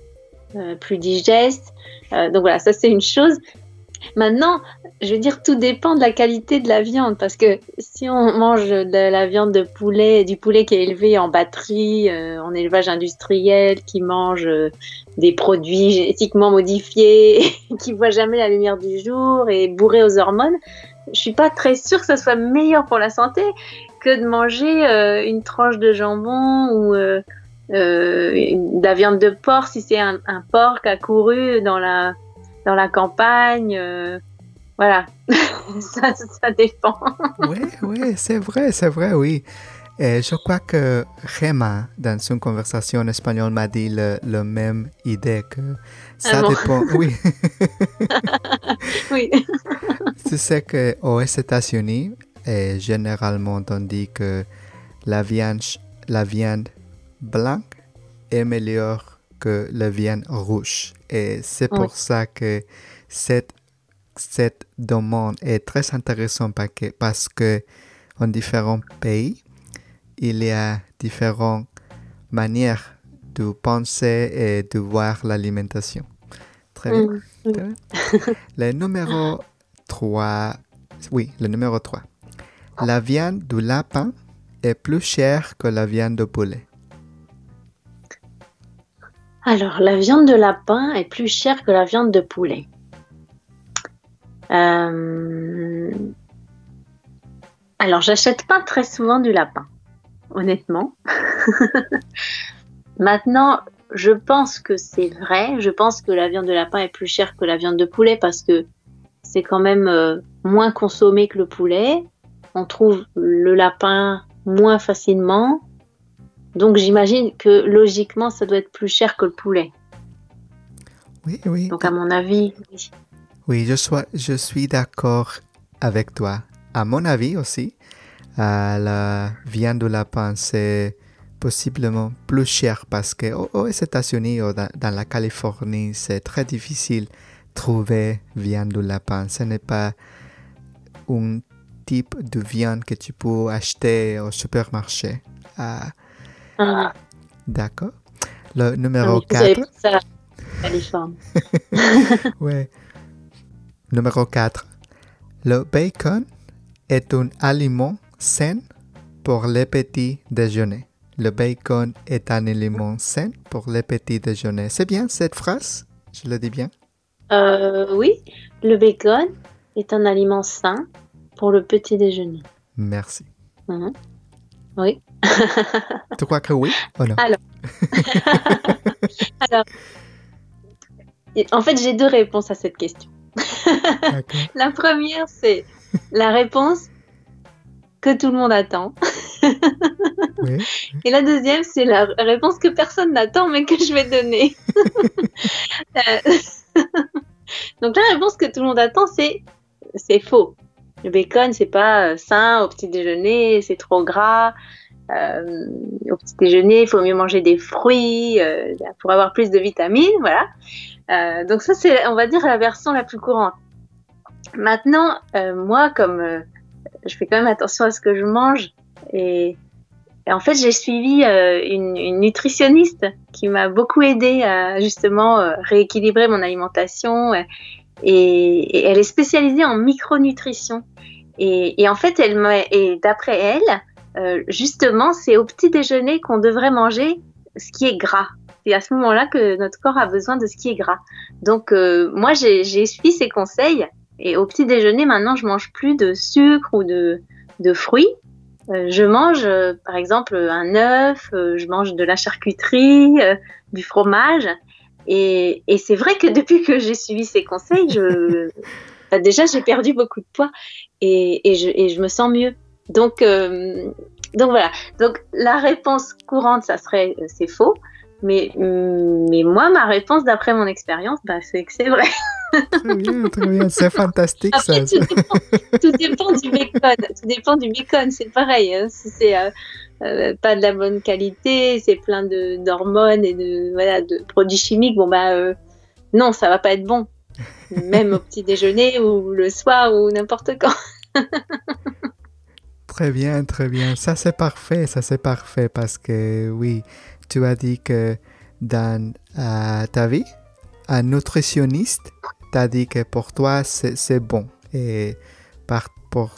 S1: plus digeste. Euh, donc voilà, ça c'est une chose. Maintenant, je veux dire, tout dépend de la qualité de la viande, parce que si on mange de la viande de poulet, du poulet qui est élevé en batterie, euh, en élevage industriel, qui mange euh, des produits génétiquement modifiés, qui voit jamais la lumière du jour et bourré aux hormones, je suis pas très sûre que ça soit meilleur pour la santé que de manger euh, une tranche de jambon ou euh, euh, de la viande de porc si c'est un, un porc qui a couru dans la dans la campagne. euh, voilà, ça, ça dépend.
S3: Oui, oui, c'est vrai, c'est vrai, oui. Et je crois que Gemma, dans une conversation espagnole, m'a dit le, le même idée que ça
S1: Ah bon?
S3: dépend. Oui,
S1: oui.
S3: tu sais qu'aux États-Unis, et généralement, on dit que la viande, la viande blanche est meilleure que la viande rouge. Et c'est
S1: Oui.
S3: pour ça que cette, cette demande est très intéressante parce que, parce que en différents pays, il y a différentes manières de penser et de voir l'alimentation. Très bien.
S1: Mm, mm.
S3: Très bien. Le numéro 3. Oui, le numéro 3. La viande du lapin est plus chère que la viande de poulet.
S1: Alors, la viande de lapin est plus chère que la viande de poulet. Euh, Alors, j'achète pas très souvent du lapin, honnêtement. Maintenant, je pense que c'est vrai. Je pense que la viande de lapin est plus chère que la viande de poulet parce que c'est quand même euh, moins consommé que le poulet. On trouve le lapin moins facilement. Donc j'imagine que logiquement, ça doit être plus cher que le poulet.
S3: Oui, oui.
S1: Donc à mon avis, oui.
S3: Oui, je suis, je suis d'accord avec toi. À mon avis aussi, euh, la viande de lapin, c'est possiblement plus cher parce que aux, États-Unis ou dans, dans, la Californie, c'est très difficile trouver viande de lapin. Ce n'est pas un type de viande que tu peux acheter au supermarché. Ah.
S1: Ah.
S3: D'accord. Le numéro
S1: Ah, avez
S3: 4.
S1: pris ça.
S3: Ouais. Numéro 4. Le bacon est un aliment sain pour les petits déjeuners. Le bacon est un aliment sain pour les petits déjeuners. C'est bien cette phrase? Je le dis bien?
S1: Euh, oui, le bacon est un aliment sain pour le petit déjeuner.
S3: Merci.
S1: Mhm. Oui.
S3: Tu crois que oui ou non
S1: Alors, en fait, j'ai deux réponses à cette question. La première, c'est la réponse que tout le monde attend.
S3: Oui.
S1: Et la deuxième, c'est la réponse que personne n'attend, mais que je vais donner. Euh, Donc la réponse que tout le monde attend, c'est c'est faux. Le bacon, c'est pas euh, sain au petit déjeuner, c'est trop gras. Euh, au petit déjeuner, il faut mieux manger des fruits euh, pour avoir plus de vitamines, voilà. Euh, donc ça, c'est, on va dire, la version la plus courante. Maintenant, euh, moi, comme euh, je fais quand même attention à ce que je mange, et, et en fait, j'ai suivi une, une nutritionniste qui m'a beaucoup aidé à justement rééquilibrer mon alimentation. Et, elle est spécialisée en micronutrition. Et, en fait, d'après elle, euh, justement, c'est au petit déjeuner qu'on devrait manger ce qui est gras. C'est à ce moment-là que notre corps a besoin de ce qui est gras. Donc, euh, moi, j'ai suivi ses conseils. Et au petit déjeuner, maintenant, je mange plus de sucre ou de, fruits. Euh, je mange, par exemple, un œuf, je mange de la charcuterie, du fromage. Et, et c'est vrai que depuis que j'ai suivi ces conseils, je, bah, déjà, j'ai perdu beaucoup de poids et, et, je, et je me sens mieux. Donc, euh, donc voilà. Donc la réponse courante, ça serait euh, c'est faux. Mais, hum, mais moi, ma réponse, d'après mon expérience, bah, c'est que c'est vrai.
S3: Très bien, très bien. C'est fantastique ça.
S1: Après, tout dépend, tout dépend du bacon. Tout dépend du bacon, c'est pareil. hein. Si c'est euh, euh, pas de la bonne qualité, c'est plein de d'hormones et de voilà de produits chimiques. Bon bah euh, non, ça va pas être bon. Même au petit déjeuner ou le soir ou n'importe quand.
S3: Très bien, très bien. Ça, c'est parfait, ça, c'est parfait parce que, oui, tu as dit que dans euh, ta vie, un nutritionniste t'a dit que pour toi, c'est c'est bon. Et par, pour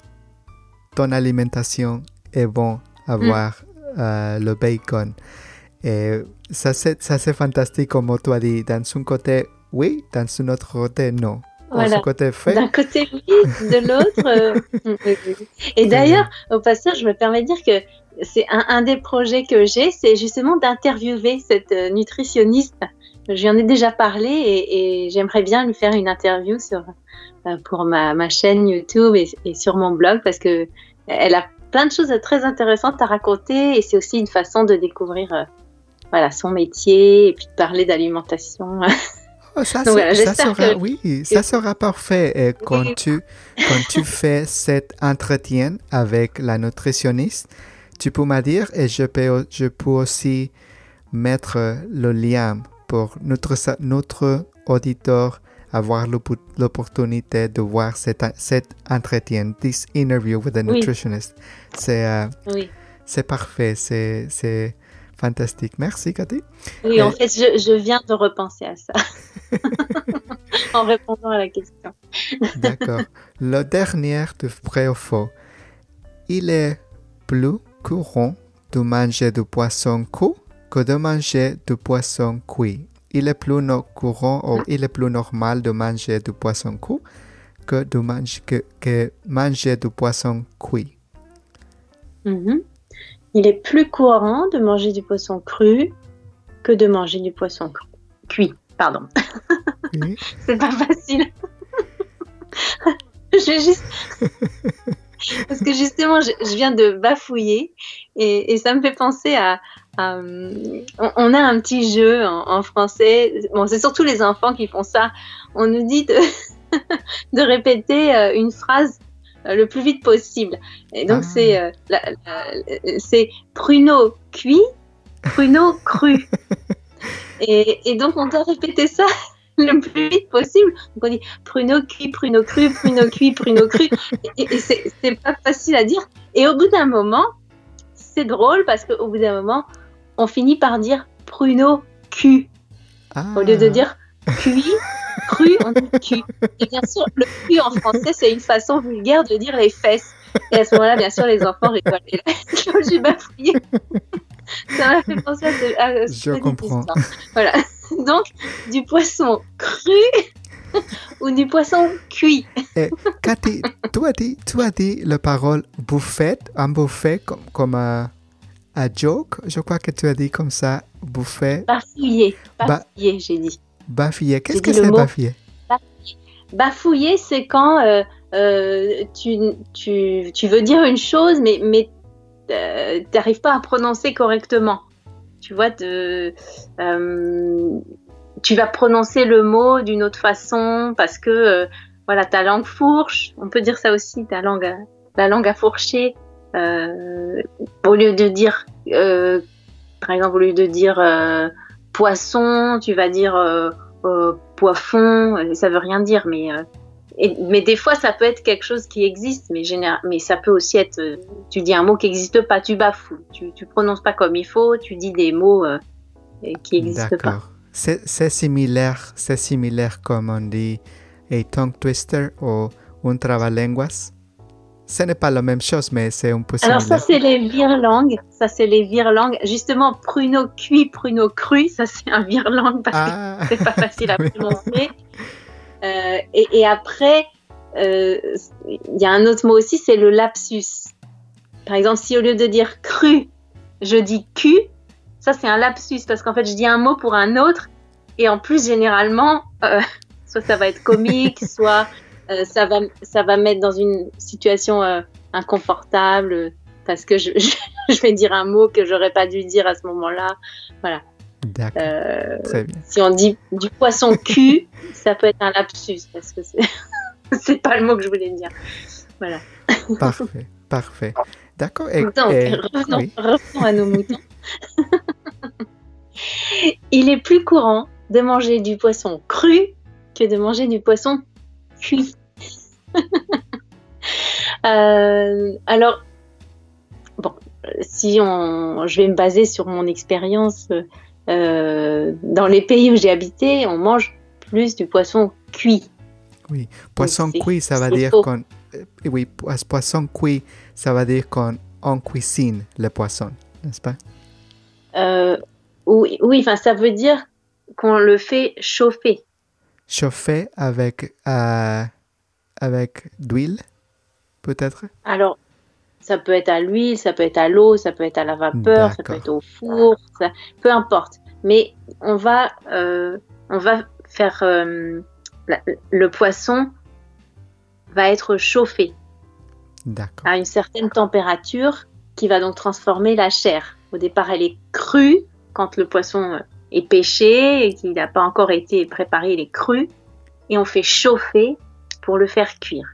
S3: ton alimentation, est bon avoir euh, le bacon. Et ça, c'est ça, c'est fantastique, comme tu as dit. Dans un côté, oui, dans un autre côté, non.
S1: Voilà.
S3: côté, fait.
S1: D'un côté oui, de l'autre. euh. Et d'ailleurs, au passage, je me permets de dire que c'est un, un des projets que j'ai, c'est justement d'interviewer cette euh, nutritionniste. Je lui en ai déjà parlé et, et j'aimerais bien lui faire une interview sur, pour ma, ma chaîne YouTube et, et sur mon blog parce que elle a plein de choses très intéressantes à raconter et c'est aussi une façon de découvrir euh, voilà, son métier et puis de parler d'alimentation.
S3: Oh, ça,
S1: Donc
S3: c'est-
S1: voilà,
S3: ça
S1: j'espère
S3: sera,
S1: que-
S3: oui, ça sera parfait euh, quand,
S1: Oui.
S3: tu, quand tu fais cet entretien avec la nutritionniste. Tu peux me dire et je peux, je peux aussi mettre le lien pour notre, notre auditeur avoir l'oppo- l'opportunité de voir cet, cet entretien, this interview with a
S1: Oui.
S3: nutritionist. C'est euh,
S1: oui.
S3: parfait, c'est fantastique. Merci, Cathy.
S1: Oui, en fait, je, je viens de repenser à ça en répondant à la question.
S3: D'accord. Le dernier de vrai ou faux. Il est plus courant de manger du poisson cru que de manger du poisson cuit. Il est plus no- courant ou il est plus normal de manger du poisson cru que de manger, que, que manger du poisson cuit.
S1: Mhm. Il est plus courant de manger du poisson cru que de manger du poisson cru. cuit. Pardon,
S3: Oui.
S1: c'est pas facile. je vais juste. Parce que justement, je, je viens de bafouiller et, et ça me fait penser à, Euh, on, a un petit jeu en, français. Bon, c'est surtout les enfants qui font ça. On nous dit de, de répéter euh, une phrase euh, le plus vite possible. Et donc, ah. c'est c'est pruneau cuit, pruneau cru. et, et, donc, on doit répéter ça le plus vite possible. Donc, on dit pruneau cuit, pruneau cru, pruneau cuit, pruneau cru. Et, et c'est pas facile à dire. Et au bout d'un moment, c'est drôle parce qu'au bout d'un moment, on finit par dire pruneau cul. Au lieu de dire cuit, cru, on dit cul. Et bien sûr, le cul en français, c'est une façon vulgaire de dire les fesses. Et à ce moment-là, bien sûr, les enfants rigolent. Et là, j'ai bafouillé. Ça m'a fait penser à
S3: ce, Je comprends.
S1: Voilà. Donc, du poisson cru ou du poisson cuit.
S3: Et Cathy, dit, tu as dit la parole bouffette, un buffet comme, comme un à joke, je crois que tu as dit comme ça, bouffer.
S1: Bafouiller, bafouiller, j'ai dit.
S3: Bafouiller, qu'est-ce que c'est bafouiller
S1: Bafouiller, c'est quand euh, euh, tu, tu, tu, veux dire une chose, mais, mais euh, tu n'arrives pas à prononcer correctement. Tu vois, de, tu vas prononcer le mot d'une autre façon parce que voilà, ta langue fourche, on peut dire ça aussi, ta langue, la langue a fourché. Euh, au lieu de dire, euh, par exemple, au lieu de dire euh, poisson, tu vas dire poisson. Ça veut rien dire, mais mais des fois, ça peut être quelque chose qui existe, mais, mais ça peut aussi être. tu dis un mot qui n'existe pas, tu bafoues, tu, tu prononces pas comme il faut, tu dis des mots qui n'existent pas.
S3: C'est similaire, c'est similaire comme on dit a tongue twister ou un trabalenguas. Ce n'est pas la même chose, mais c'est un peu
S1: Alors ça, c'est les virelangues. Ça, c'est les virelangues. Justement, pruneau cuit, pruneau cru, ça, c'est un virelangue parce que ah. c'est pas facile à prononcer. Euh, et, après, euh, il y a un autre mot aussi, c'est le lapsus. Par exemple, si au lieu de dire cru, je dis cu, ça, c'est un lapsus parce qu'en fait, je dis un mot pour un autre. Et en plus, généralement, euh, soit ça va être comique, soit euh, ça, va, ça va mettre dans une situation euh, inconfortable parce que je, je, vais dire un mot que j'aurais pas dû dire à ce moment-là. Voilà.
S3: D'accord. Euh,
S1: si on dit du poisson cul, ça peut être un lapsus parce que c'est pas le mot que je voulais dire. Voilà.
S3: Parfait, parfait. D'accord.
S1: Donc, revenons, revenons à nos moutons. Il est plus courant de manger du poisson cru que de manger du poisson Euh, alors, bon, si on, je vais me baser sur mon expérience, euh, dans les pays où j'ai habité, on mange plus du poisson cuit.
S3: Oui, poisson cuit, ça va dire qu'on, euh, oui, poisson cuit, ça va dire qu'on on cuisine le poisson, n'est-ce pas?
S1: Oui, oui, enfin, ça veut dire qu'on le fait chauffer.
S3: Chauffer avec avec d'huile, peut-être?
S1: Alors, ça peut être à l'huile, ça peut être à l'eau, ça peut être à la vapeur, ça peut être au four, peu importe. Mais on va, euh, on va faire euh, le poisson va être chauffé à une certaine température qui va donc transformer la chair. Au départ, elle est crue quand le poisson est pêché et qu'il n'a pas encore été préparé, il est cru. Et on fait chauffer pour le faire cuire.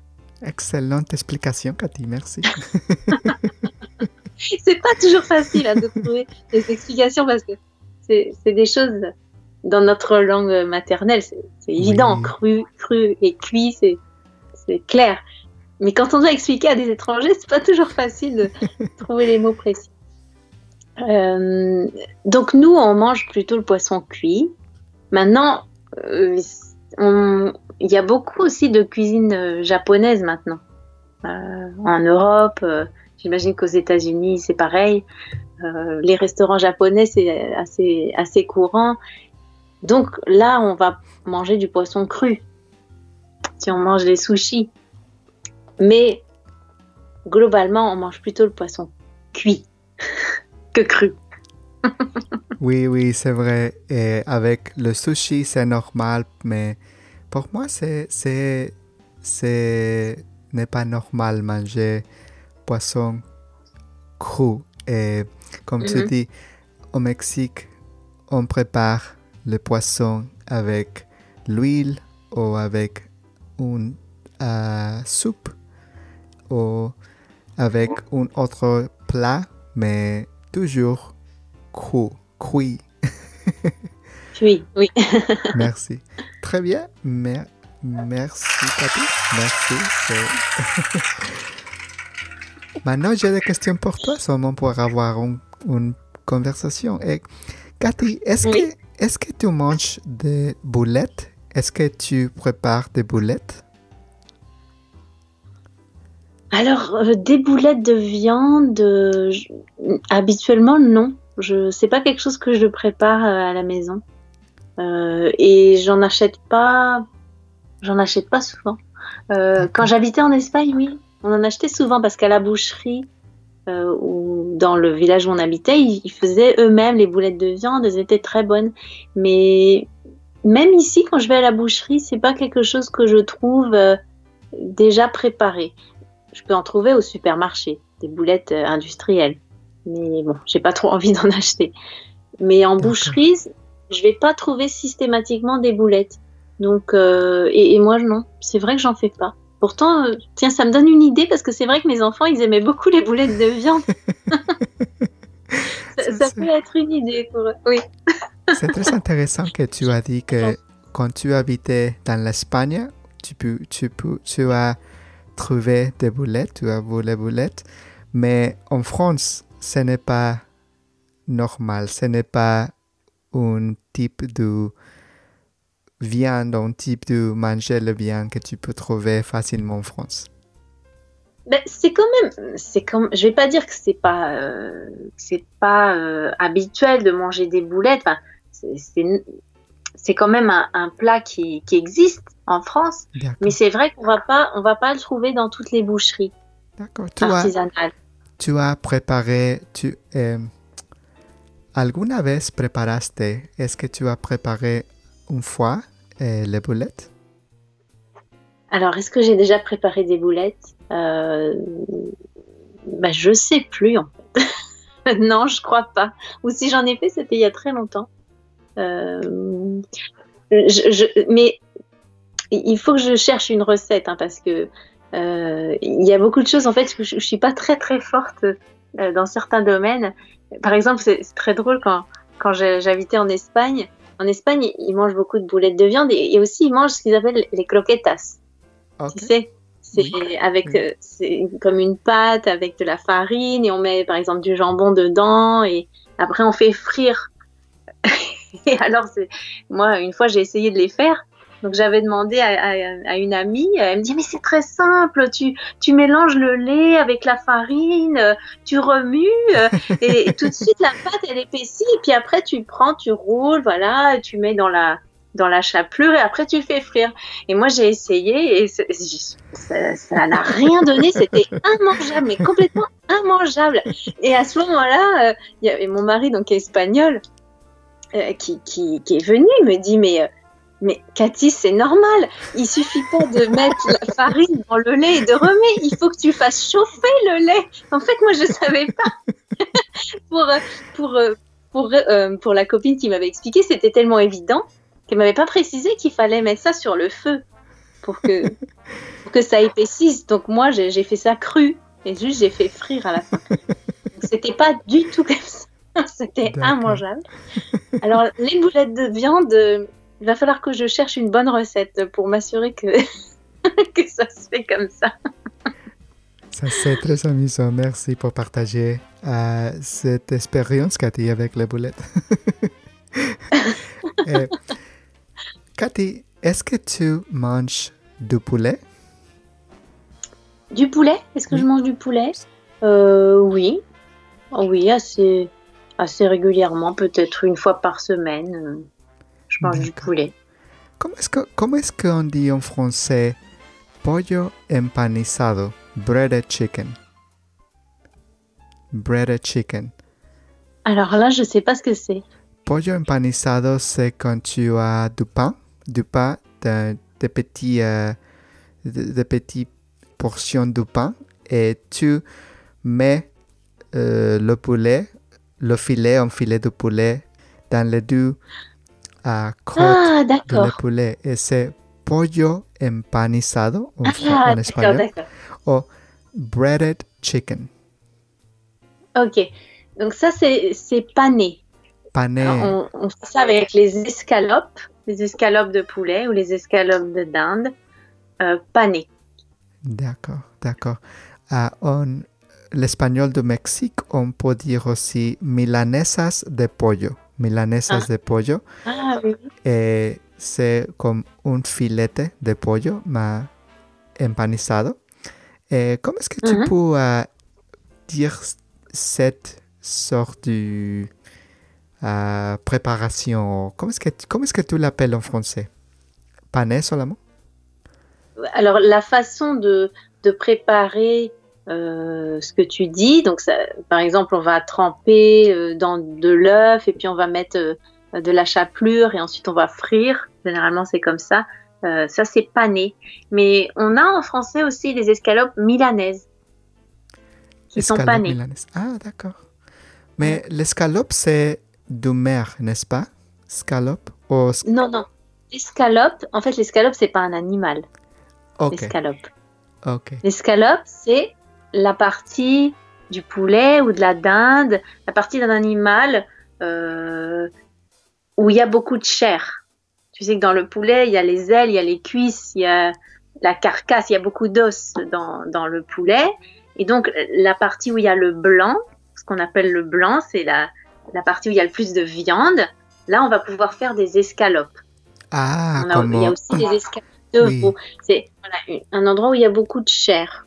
S3: Excellente explication, Cathy, merci.
S1: c'est pas toujours facile à hein, de trouver des explications parce que c'est des choses dans notre langue maternelle, c'est évident, cru, cru et cuit, c'est clair. Mais quand on doit expliquer à des étrangers, c'est pas toujours facile de trouver les mots précis. Euh, donc nous, on mange plutôt le poisson cuit. Maintenant, euh, il y a beaucoup aussi de cuisine euh, japonaise maintenant. En Europe, j'imagine qu'aux États-Unis, c'est pareil. les restaurants japonais, c'est assez, assez courant. Donc là, on va manger du poisson cru. Si on mange des sushis. Mais globalement, on mange plutôt le poisson cuit que cru.
S3: oui, oui, c'est vrai. Et avec le sushi, c'est normal, mais pour moi, c'est, c'est, c'est, n'est pas normal manger poisson cru. Et comme tu mhm. dis, au Mexique, on prépare le poisson avec l'huile ou avec une euh, soupe ou avec un autre plat, mais toujours cru, cuit.
S1: Oui, oui.
S3: Merci. Très bien. Mer- merci, Cathy. Merci. Maintenant, j'ai des questions pour toi, seulement pour avoir un- une conversation. Et, Cathy, est-ce
S1: Oui.
S3: que, est que tu manges des boulettes? Est-ce que tu prépares des boulettes?
S1: Alors, euh, des boulettes de viande, euh, je- habituellement, non. Je c'est pas quelque chose que je prépare euh, à la maison. Euh, et j'en achète pas, j'en achète pas souvent. Euh, quand j'habitais en Espagne, oui, on en achetait souvent parce qu'à la boucherie euh, ou dans le village où on habitait, ils, ils faisaient eux-mêmes les boulettes de viande. Elles étaient très bonnes. Mais même ici, quand je vais à la boucherie, c'est pas quelque chose que je trouve déjà préparé. Je peux en trouver au supermarché, des boulettes euh, industrielles. Mais bon, j'ai pas trop envie d'en acheter. Mais en boucherie, je vais pas trouver systématiquement des boulettes. Donc, euh, et, et moi, non, c'est vrai que j'en fais pas. Pourtant, euh, tiens, ça me donne une idée parce que c'est vrai que mes enfants, ils aimaient beaucoup les boulettes de viande. ça, peut être une idée pour eux. Oui.
S3: C'est très intéressant que tu as dit que quand tu habitais dans l'Espagne, tu, peux, tu, peux, tu as trouvé des boulettes, as vu les boulettes, mais en France, ce n'est pas normal, ce n'est pas un type de viande, un type de manger le viande que tu peux trouver facilement en France.
S1: Ben, c'est quand même, c'est comme, je vais pas dire que c'est pas, euh, c'est pas euh, habituel de manger des boulettes. Enfin, c'est- quand même un, plat qui existe en France, mais c'est vrai qu'on va pas, on va pas le trouver dans toutes les boucheries artisanales.
S3: tu as préparé, tu, eh, ¿alguna vez preparaste, est-ce que tu as préparé une fois eh, les boulettes?
S1: Alors, est-ce que j'ai déjà préparé des boulettes? Euh, ben, je sais plus en fait. non, je crois pas. Ou si j'en ai fait, c'était il y a très longtemps. Euh, je- je- mais il faut que je cherche une recette hein, parce que euh, il y a beaucoup de choses en fait que je, je suis pas très très forte euh, dans certains domaines. Par exemple, c'est très drôle quand quand j'habitais en Espagne. En Espagne, ils mangent beaucoup de boulettes de viande et, et aussi ils mangent ce qu'ils appellent les croquetas.
S3: Ok.
S1: Tu sais, c'est
S3: Oui.
S1: avec
S3: Oui.
S1: euh, c'est comme une pâte avec de la farine et on met par exemple du jambon dedans et après on fait frire. et alors c'est moi une fois j'ai essayé de les faire. Donc j'avais demandé à, à- à une amie, elle me dit mais c'est très simple, tu tu mélanges le lait avec la farine, tu remues et, et tout de suite la pâte elle épaissit et puis après tu prends, tu roules, voilà, tu mets dans la dans la chapelure et après tu fais frire. Et moi, j'ai essayé et ça n'a rien donné. C'était immangeable, mais complètement immangeable. Et à ce moment-là, euh, il y avait mon mari, donc espagnol, euh, qui, qui, qui est venu. Il me dit, mais, euh, mais Cathy, c'est normal. Il suffit pas de mettre la farine dans le lait et de remettre. Il faut que tu fasses chauffer le lait. En fait, moi, je savais pas. pour, euh, pour, euh, pour, euh, pour la copine qui m'avait expliqué, c'était tellement évident qu'elle m'avait pas précisé qu'il fallait mettre ça sur le feu pour que, pour que ça épaississe. Donc moi, j'ai j'ai fait ça cru et juste j'ai fait frire à la fin. Donc c'était pas du tout comme ça. C'était immangeable. Alors les boulettes de viande, il va falloir que je cherche une bonne recette pour m'assurer que que ça se fait comme ça.
S3: Ça, c'est très amusant. Merci pour partager euh, cette expérience, Cathy, avec les boulettes. Eh, Cathy, est-ce que tu manges du poulet?
S1: Du poulet? Est-ce que
S3: Oui.
S1: je mange du poulet? Euh, Oui. Oh oui, assez, assez régulièrement, peut-être une fois par semaine. Je mange du poulet.
S3: Comment est-ce que- comment est-ce qu'on dit en français pollo empanizado, breaded chicken? Breaded chicken.
S1: Alors là, je sais pas ce que c'est.
S3: Pollo empanizado, c'est quand tu as du pain, du pain, de, de petits, euh, de, de petites portions de pain, et tu mets euh, le poulet le filet, un filet de poulet dans les deux euh, côtes
S1: Ah,
S3: de poulet. Et c'est pollo empanizado en, fran-
S1: Ah,
S3: en espagnol ou breaded chicken.
S1: Ok. Donc ça, c'est pané.
S3: Pané.
S1: On, on fait ça avec les escalopes, les escalopes de poulet ou les escalopes de dinde euh, panées.
S3: D'accord, d'accord. Ah, en l'espagnol de Mexique, on peut dire aussi milanesas de pollo. Milanesas
S1: Ah.
S3: de pollo.
S1: Ah.
S3: Et c'est comme un filete de pollo mais empanizado. Et comment est-ce que tu peux dire cette sorte de euh, préparation Comment est-ce que, comment est-ce que tu l'appelles en français Pané seulement
S1: Alors la façon de, de préparer euh, ce que tu dis, donc ça, par exemple, on va tremper euh, dans de l'œuf et puis on va mettre euh, de la chapelure et ensuite on va frire. Généralement, c'est comme ça. Ça, c'est pané. Mais on a en français aussi des escalopes milanaises qui sont
S3: Escalope
S1: panées.
S3: milanaise. Ah, d'accord. Mais l'escalope, c'est de mer, n'est-ce pas? Scalope ou...
S1: Non, non. L'escalope, en fait, l'escalope, c'est pas un animal.
S3: Ok,
S1: L'escalope.
S3: ok.
S1: L'escalope, c'est la partie du poulet ou de la dinde, la partie d'un animal euh, où il y a beaucoup de chair. Tu sais que dans le poulet, il y a les ailes, il y a les cuisses, il y a la carcasse, il y a beaucoup d'os dans, dans le poulet. Et donc, la partie où il y a le blanc, ce qu'on appelle le blanc, c'est la, la partie où il y a le plus de viande. Là, on va pouvoir faire des escalopes.
S3: Ah,
S1: On a- il y a aussi des escalopes de
S3: Oui.
S1: veau. C'est voilà, un endroit où il y a beaucoup de chair.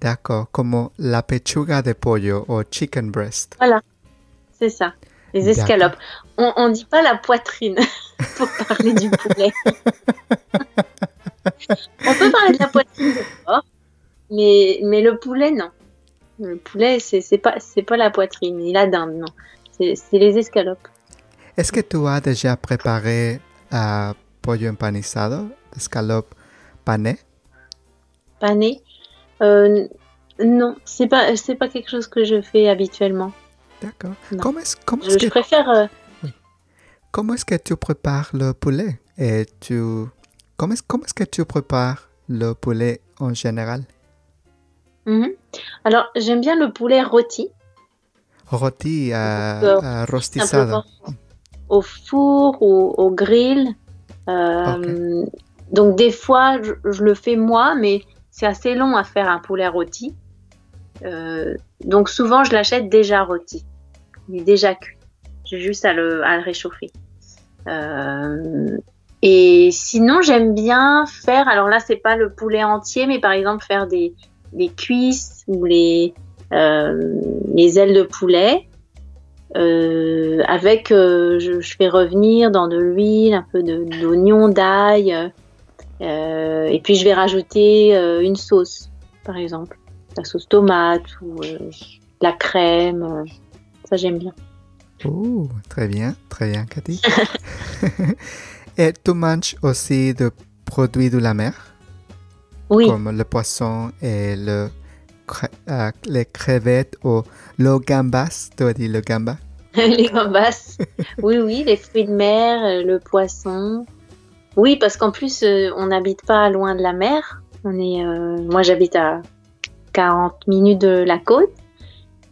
S3: D'accord, comme la pechuga de pollo ou chicken breast.
S1: C'est ça, les escalopes. On, on dit pas la poitrine pour parler du poulet. on peut parler de la poitrine de porc, mais, mais le poulet, non. Le poulet, c'est pas, pas la poitrine, ni la dinde, non. C'est les escalopes.
S3: Est-ce que tu as déjà préparé euh, pollo empanizado, escalope pané?
S1: Pané? Euh, non, c'est pas, c'est pas quelque chose que je fais habituellement.
S3: D'accord. Comment est-ce comment
S1: Je,
S3: est-ce
S1: je
S3: que,
S1: préfère. euh,
S3: comment est-ce que tu prépares le poulet? Et tu comment est-ce, comment est-ce que tu prépares le poulet en général?
S1: Mhm. Alors, j'aime bien le poulet rôti.
S3: Rôti euh,
S1: Euh, simplement au four ou au grill. Donc des fois, je, je le fais moi, mais c'est assez long à faire un poulet rôti. Euh, donc souvent, je l'achète déjà rôti. Il est déjà cuit. J'ai juste à le, réchauffer. Euh, et sinon, j'aime bien faire. Alors là, c'est pas le poulet entier, mais par exemple faire des, cuisses ou les, euh, les ailes de poulet. Avec, je, je fais revenir dans de l'huile, un peu d'oignon, d'ail, et puis je vais rajouter euh, une sauce, par exemple, la sauce tomate ou euh, la crème. euh, ça j'aime bien.
S3: Oh, très bien, très bien, Cathy. Et tu manges aussi des produits de la mer,
S1: Oui,
S3: comme le poisson et le, euh, les crevettes ou le gambas. Tu as dit le gamba
S1: les gambas. oui, oui, les fruits de mer, euh, le poisson. Oui, parce qu'en plus, euh, on n'habite pas loin de la mer. Euh, moi, j'habite à 40 minutes de la côte.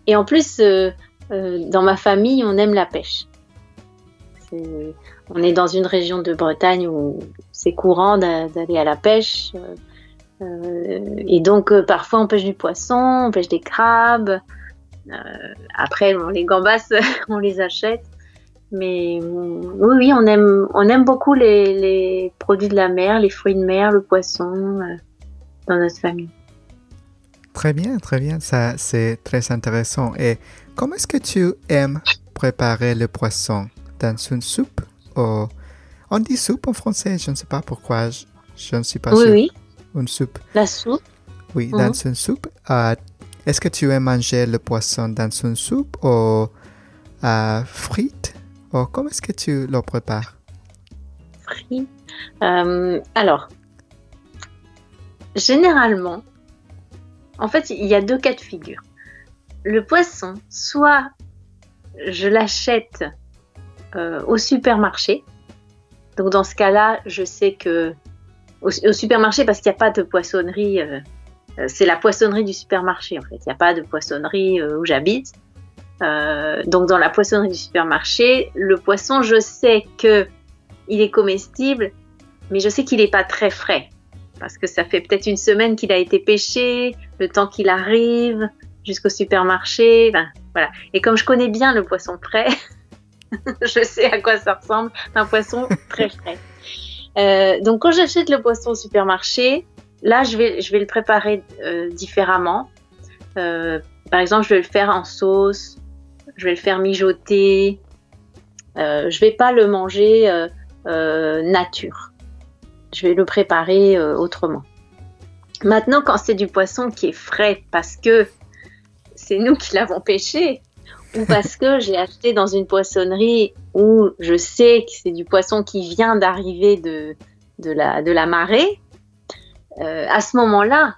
S1: Et en plus, euh, dans ma famille, on aime la pêche. On est dans une région de Bretagne où c'est courant d'a- d'aller à la pêche. et donc, parfois, on pêche du poisson, on pêche des crabes. Après, les gambas, on les achète. Mais oui, oui, on aime, on aime beaucoup les, les produits de la mer, les fruits de mer, le poisson euh, dans notre famille.
S3: Très bien, très bien. Ça, c'est très intéressant. Et comment est-ce que tu aimes préparer le poisson? Dans une soupe ou... On dit soupe en français, je ne sais pas pourquoi, je, je ne suis pas
S1: oui,
S3: sûr.
S1: oui,
S3: Une soupe.
S1: la soupe.
S3: Oui,
S1: Mhm.
S3: dans une soupe. Euh, est-ce que tu aimes manger le poisson dans une soupe ou euh, frite Ou comment est-ce que tu le prépares?
S1: Euh, alors, généralement, en fait, il y a deux cas de figure. Le poisson, soit je l'achète euh, au supermarché. Donc dans ce cas-là, je sais que au, supermarché, parce qu'il n'y a pas de poissonnerie, euh, c'est la poissonnerie du supermarché en fait. Il n'y a pas de poissonnerie où j'habite. Donc dans la poissonnerie du supermarché, le poisson, je sais que il est comestible, mais je sais qu'il n'est pas très frais parce que ça fait peut-être une semaine qu'il a été pêché, le temps qu'il arrive jusqu'au supermarché, voilà. Et comme je connais bien le poisson frais, je sais à quoi ça ressemble, un poisson très frais. Euh, donc quand j'achète le poisson au supermarché, là je vais, je vais le préparer euh, différemment. Euh, par exemple, je vais le faire en sauce, je vais le faire mijoter. je vais pas le manger nature. Je vais le préparer autrement. Maintenant, quand c'est du poisson qui est frais parce que c'est nous qui l'avons pêché, ou parce que j'ai acheté dans une poissonnerie où je sais que c'est du poisson qui vient d'arriver de, de, la, de la marée, euh, à ce moment-là,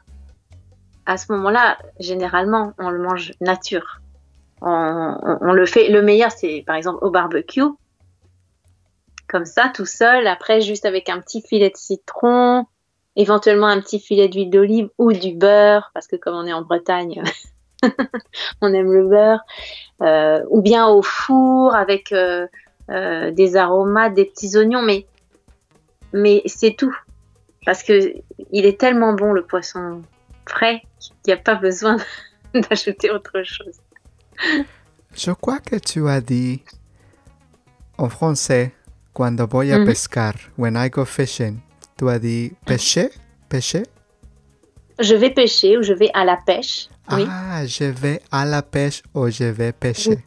S1: à ce moment-là, généralement, on le mange nature. On, le fait. Le meilleur, c'est par exemple au barbecue, comme ça, tout seul. Après, juste avec un petit filet de citron, éventuellement un petit filet d'huile d'olive ou du beurre, parce que comme on est en Bretagne, on aime le beurre, euh, ou bien au four avec euh, euh, des aromates, des petits oignons, mais, mais c'est tout. Parce que il est tellement bon le poisson frais qu'il n'y a pas besoin d'ajouter autre chose.
S3: Je crois que tu as dit en français, cuando voy a pescar, when I go fishing, tu as dit pêcher, pêcher?
S1: Je vais pêcher ou je vais à la pêche.
S3: Ah, je vais à la pêche ou je vais pêcher.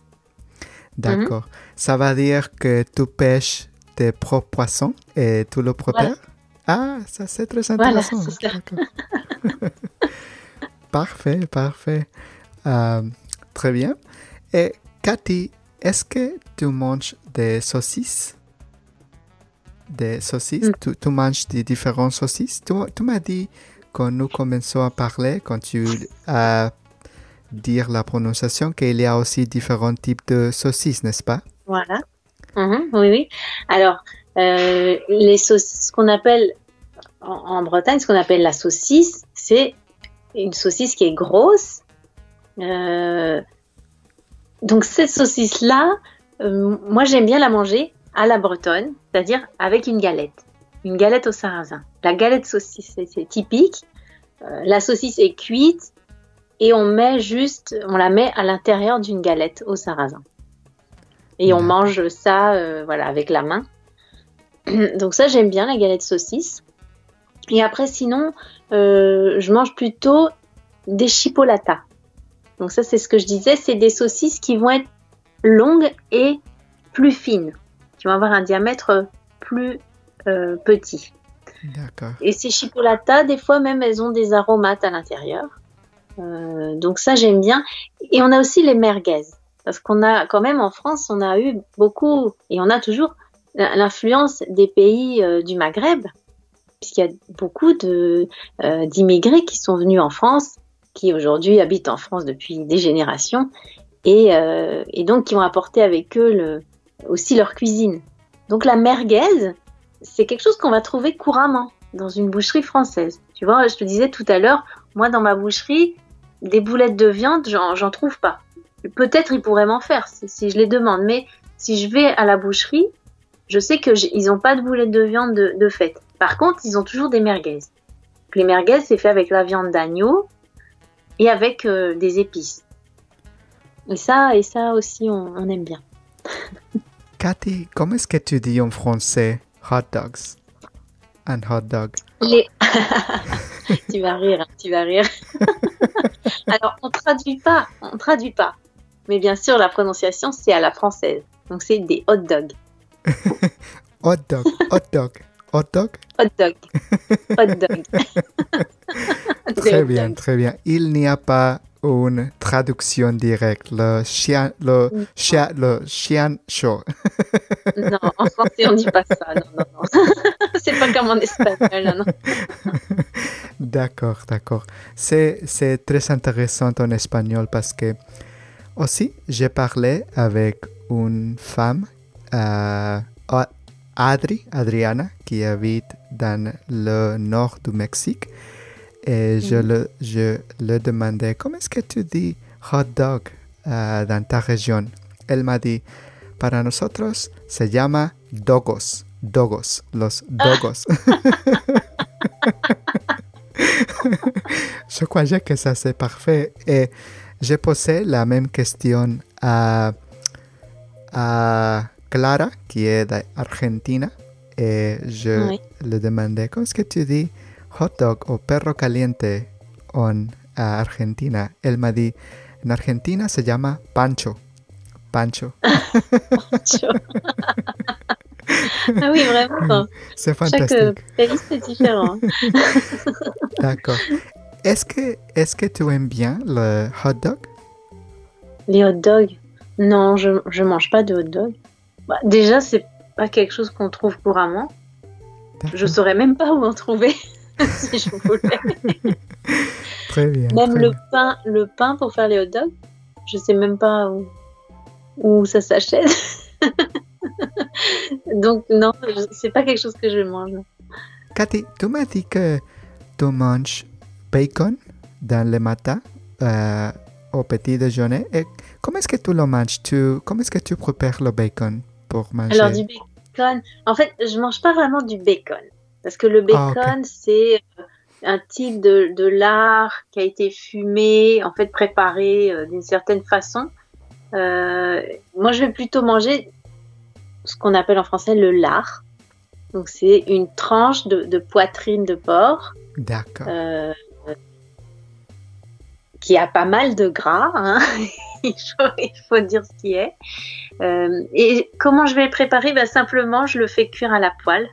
S3: D'accord. Ça va dire que tu pêches tes propres poissons et tu le prépares? Ah, ça c'est très intéressant. parfait, parfait. Euh, très bien. Et Cathy, est-ce que tu manges des saucisses? Des saucisses? Mm. tu, manges des différentes saucisses? Tu m'as dit quand nous commençons à parler, quand tu as dire la prononciation, qu'il y a aussi différents types de saucisses, n'est-ce pas?
S1: Voilà. Mhm, oui, oui. Alors, euh, les saucisses, ce qu'on appelle en, Bretagne, ce qu'on appelle la saucisse, c'est une saucisse qui est grosse. Euh, donc cette saucisse-là, euh, moi j'aime bien la manger à la bretonne, c'est-à-dire avec une galette une galette au sarrasin. La galette saucisse, c'est typique. Euh, la saucisse est cuite et on met juste, on la met à l'intérieur d'une galette au sarrasin. Et on mange ça, euh, voilà, avec la main. Donc ça, j'aime bien la galette saucisse. Et après, sinon, euh, je mange plutôt des chipolatas. Donc ça, c'est ce que je disais, c'est des saucisses qui vont être longues et plus fines, qui vont avoir un diamètre plus euh, petits. Et ces chipolatas, des fois même, elles ont des aromates à l'intérieur. Euh, donc ça, j'aime bien. Et on a aussi les merguez. Parce qu'on a quand même en France, on a eu beaucoup, et on a toujours l'influence des pays euh, du Maghreb, puisqu'il y a beaucoup d'immigrés qui sont venus en France, qui aujourd'hui habitent en France depuis des générations, et, et donc qui ont apporté avec eux aussi leur cuisine. Donc la merguez, c'est quelque chose qu'on va trouver couramment dans une boucherie française. Tu vois, je te disais tout à l'heure, moi dans ma boucherie, des boulettes de viande, j'en trouve pas. Peut-être ils pourraient m'en faire si, je les demande, mais si je vais à la boucherie, je sais qu'ils n'ont pas de boulettes de viande de, fête. Par contre, ils ont toujours des merguez. Les merguez, c'est fait avec la viande d'agneau et avec euh, des épices. Et ça, et ça aussi, on, on aime bien.
S3: Cathy, comment est-ce que tu dis en français hot dogs and hot dog?
S1: tu vas rire, tu vas rire. Alors, on traduit pas, on traduit pas. Mais bien sûr, la prononciation, c'est à la française. Donc, c'est des hot dogs.
S3: hot dog, hot dog, hot dog?
S1: Hot dog, hot dog.
S3: très bien, très bien. Il n'y a pas une traduction directe, le chien, le chien, le chien chaud.
S1: non, en français on dit pas ça, non, non, non. c'est pas comme en espagnol, non.
S3: d'accord, d'accord. C'est, c'est très intéressant en espagnol parce que Aussi, j'ai parlé avec une femme, euh, Adri, Adriana, qui habite dans le nord du Mexique. Et je, le, je le demandais, comment est-ce que tu dis hot dog euh, dans ta région? Elle m'a dit, para nosotros se llama dogos, dogos, los dogos. je croyais que ça c'est parfait. Et j'ai posé la même question à, à Clara, qui est d'Argentine, et je
S1: Oui.
S3: le demandais, comment est-ce que tu dis hot dog o perro caliente en Argentina? Elle m'a dit, en Argentina se llama pancho. Pancho.
S1: ah oui, vraiment.
S3: C'est
S1: Chaque
S3: fantastique.
S1: pays, différent.
S3: D'accord. Est-ce que, est que tu aimes bien le hot dog?
S1: Les hot dogs Non, je je mange pas de hot dog. Bah, déjà, c'est pas quelque chose qu'on trouve couramment. Je saurais même pas où en trouver si je voulais.
S3: Très bien.
S1: Même
S3: très
S1: le
S3: bien.
S1: pain, le pain pour faire les hot dogs, je sais même pas où, où ça s'achète. Donc non, c'est pas quelque chose que je mange.
S3: Cathy, tu m'as dit que tu manges bacon dans le matin euh, au petit déjeuner. Et comment est-ce que tu le manges? Tu, Comment est-ce que tu prépares le bacon? Manger
S1: Alors du bacon, en fait, je mange pas vraiment du bacon parce que le
S3: Ah,
S1: bacon c'est euh, un type de, de lard qui a été fumé, en fait préparé euh, d'une certaine façon. Euh, moi, je vais plutôt manger ce qu'on appelle en français le lard. Donc c'est une tranche de, de poitrine de porc
S3: D'accord.
S1: euh, qui a pas mal de gras. hein. il, faut, dire ce qui est. Euh, et comment je vais le préparer? Ben, Simplement, je le fais cuire à la poêle.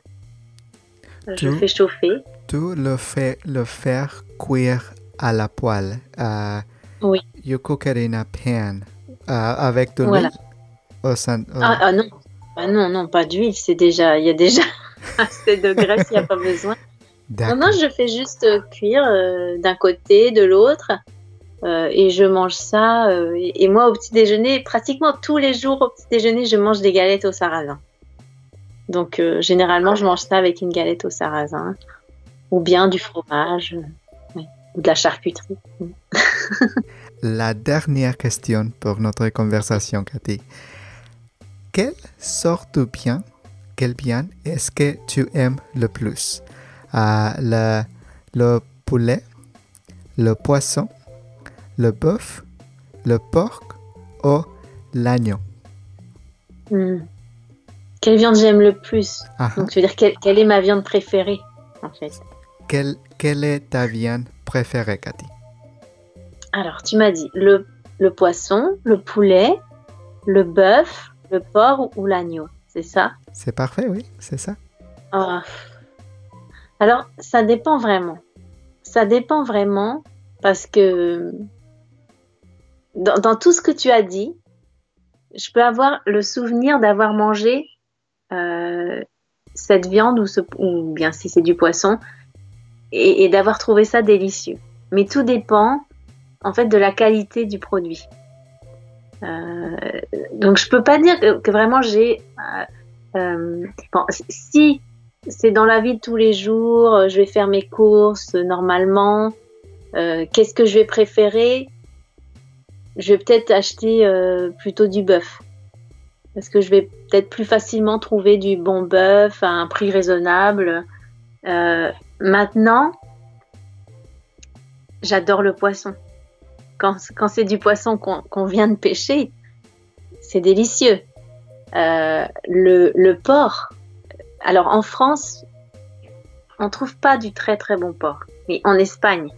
S1: Je
S3: Tu-
S1: le fais chauffer.
S3: Tu le fais le faire cuire à la poêle. Euh,
S1: Oui.
S3: You cook it in a pan. Euh, avec de l'huile
S1: Voilà. Ah, ah non, Ah non, non, pas d'huile. C'est déjà, il y a déjà assez de graisse, il n'y a pas besoin. Non, non, je fais juste cuire euh, d'un côté, de l'autre. Euh, et je mange ça. euh, et, moi, au petit déjeuner, pratiquement tous les jours au petit déjeuner, je mange des galettes au sarrasin. Donc, euh, généralement, je mange ça avec une galette au sarrasin. Ou bien du fromage. ou de la charcuterie.
S3: La dernière question pour notre conversation, Cathy. Quelle sorte de bien, quel bien est-ce que tu aimes le plus? Le, le poulet, le poisson, le bœuf, le porc ou l'agneau
S1: Hmm. Quelle viande j'aime le plus?
S3: Ah,
S1: Donc, tu veux dire, quelle, quelle est ma viande préférée, en fait?
S3: Quelle, quelle est ta viande préférée, Cathy?
S1: Alors, tu m'as dit le, le poisson, le poulet, le bœuf, le porc ou, ou l'agneau, c'est ça?
S3: C'est parfait, oui, c'est ça.
S1: Ah. Alors, ça dépend vraiment. Ça dépend vraiment parce que dans, dans tout ce que tu as dit, je peux avoir le souvenir d'avoir mangé euh, cette viande ou, ce, ou bien si c'est du poisson et, et d'avoir trouvé ça délicieux. Mais tout dépend en fait de la qualité du produit. Euh, donc je peux pas dire que, vraiment j'ai euh, euh, bon, si c'est dans la vie de tous les jours, je vais faire mes courses normalement. euh, Qu'est-ce que je vais préférer? Je vais peut-être acheter euh, plutôt du bœuf. Parce que je vais peut-être plus facilement trouver du bon bœuf à un prix raisonnable. Euh, maintenant, j'adore le poisson. Quand, quand c'est du poisson qu'on qu'on vient de pêcher, c'est délicieux. Euh, le, le porc, alors en France, on trouve pas du très très bon porc. Mais en Espagne,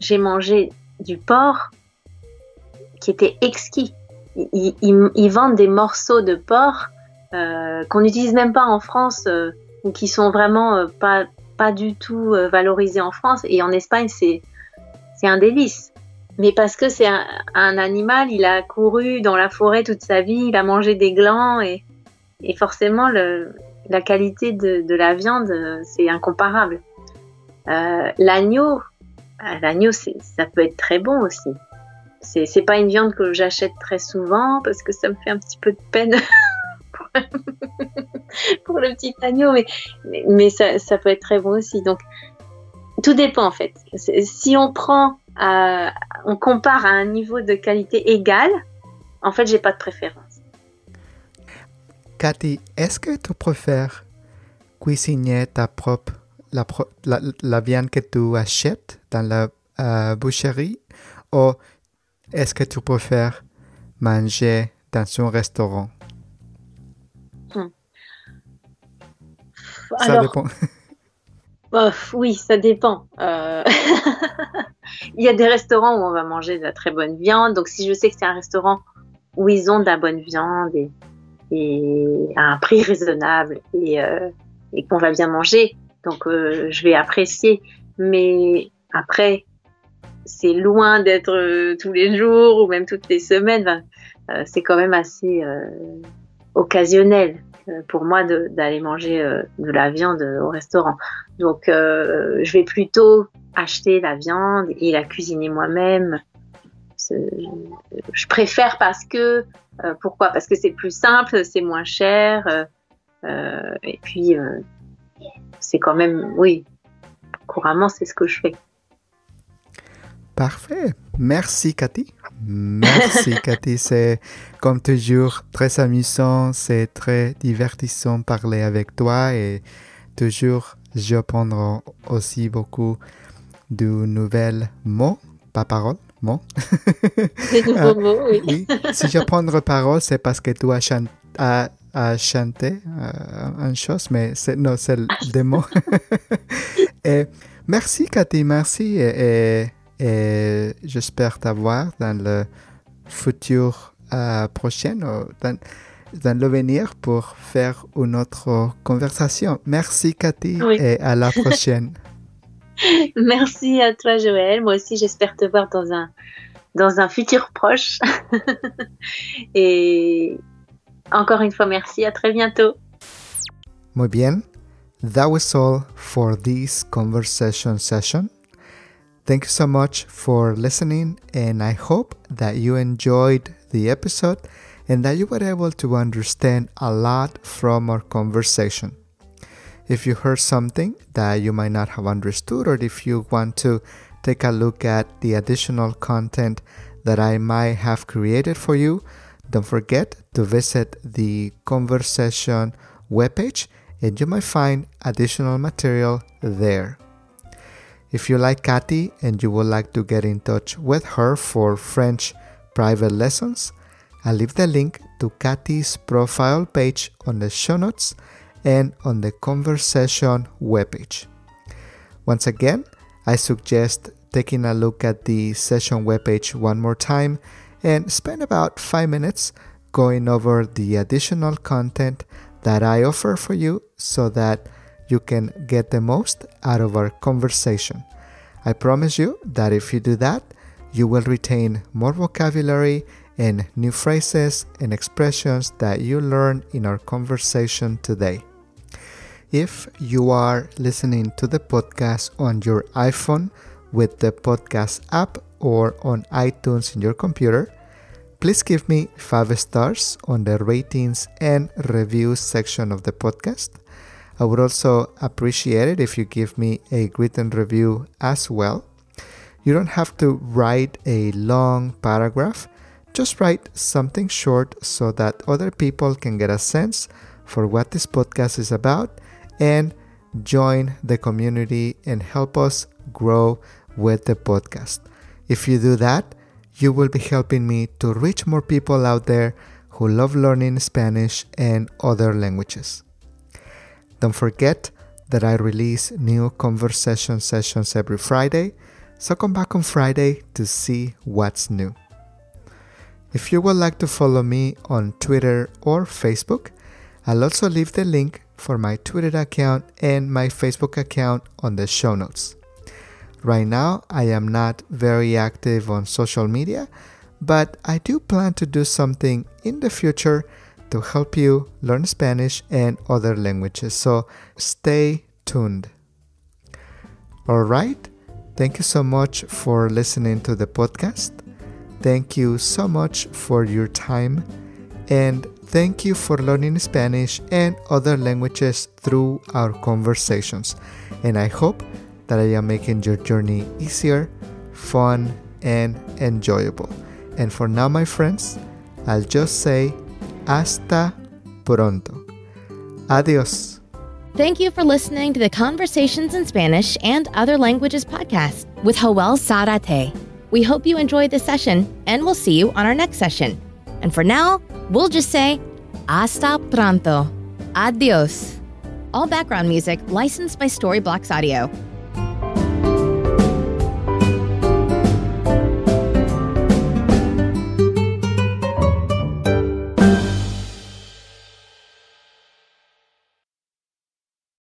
S1: j'ai mangé du porc qui était exquis. Ils, vendent des morceaux de porc euh, qu'on n'utilise même pas en France euh, ou qui sont vraiment euh, pas pas du tout valorisés en France. Et en Espagne, c'est un délice. Mais parce que c'est un, animal, il a couru dans la forêt toute sa vie, il a mangé des glands et, et forcément la qualité de, la viande, c'est incomparable. L'agneau, l'agneau, ça peut être très bon aussi. C'est pas une viande que j'achète très souvent parce que ça me fait un petit peu de peine pour, le petit agneau, mais, mais, ça, ça, peut être très bon aussi. Donc, tout dépend en fait. Si on prend, on compare à un niveau de qualité égal, en fait, j'ai pas de préférence.
S3: Cathy, est-ce que tu préfères cuisiner ta propre, la, la, viande que tu achètes dans la euh, boucherie ou est-ce que tu préfères manger dans un restaurant? Hmm.
S1: Ça dépend. oui, ça dépend. Euh, il y a des restaurants où on va manger de la très bonne viande. Donc, si je sais que c'est un restaurant où ils ont de la bonne viande et, à un prix raisonnable et, euh, qu'on va bien manger, donc euh, je vais apprécier. Mais après, c'est loin d'être tous les jours ou même toutes les semaines. c'est quand même assez occasionnel pour moi d'aller manger de la viande au restaurant. Donc, euh, je vais plutôt acheter la viande et la cuisiner moi-même. Je préfère parce que, euh, pourquoi? Parce que c'est plus simple, c'est moins cher, euh, et puis c'est quand même, oui, couramment, c'est ce que je fais.
S3: Parfait. Merci, Cathy. Merci, Cathy. C'est comme toujours très amusant, c'est très divertissant parler avec toi et toujours J'apprendrai aussi beaucoup de nouvelles mots, pas paroles, mots.
S1: Des nouveaux mots, oui.
S3: Si j'apprends paroles, c'est parce que tu as, chanté euh, une chose, mais c'est, non, c'est des mots. et merci, Cathy, merci. Et, j'espère t'avoir dans le futur euh, prochain dans l'avenir pour faire une autre conversation. Merci Cathy et à la prochaine.
S1: merci à toi Joël. Moi aussi j'espère te voir dans un, dans un futur proche. et encore une fois merci, à très bientôt.
S3: Muy bien. That was all for this conversation session. Thank you so much for listening, and I hope that you enjoyed the episode and that you were able to understand a lot from our conversation. If you heard something that you might not have understood, or if you want to take a look at the additional content that I might have created for you, don't forget to visit the conversation webpage and you might find additional material there. If you like Cathy and you would like to get in touch with her for French private lessons, I'll leave the link to Cathy's profile page on the show notes and on the conversation webpage. Once again, I suggest taking a look at the session webpage one more time and spend about five minutes going over the additional content that I offer for you so that you can get the most out of our conversation. I promise you that if you do that, you will retain more vocabulary and new phrases and expressions that you learn in our conversation today. If you are listening to the podcast on your iPhone with the podcast app or on iTunes in your computer, please give me five stars on the ratings and reviews section of the podcast. I would also appreciate it if you give me a written review as well. You don't have to write a long paragraph just write something short so that other people can get a sense for what this podcast is about and join the community and help us grow with the podcast. If you do that, you will be helping me to reach more people out there who love learning Spanish and other languages. Don't forget that I release new conversation sessions every Friday, so come back on Friday to see what's new. If you would like to follow me on Twitter or Facebook, I'll also leave the link for my Twitter account and my Facebook account on the show notes. Right now, I am not very active on social media, but I do plan to do something in the future to help you learn Spanish and other languages. So stay tuned. All right. Thank you so much for listening to the podcast. Thank you so much for your time and thank you for learning Spanish and other languages through our conversations. And I hope that I am making your journey easier, fun, and enjoyable. And for now, my friends, I'll just say hasta pronto. Adios.
S2: Thank you for listening to the Conversations in Spanish and Other Languages podcast with Joel Sarate. We hope you enjoyed this session and we'll see you on our next session. And for now, we'll just say hasta pronto. Adios. All background music licensed by Storyblocks Audio.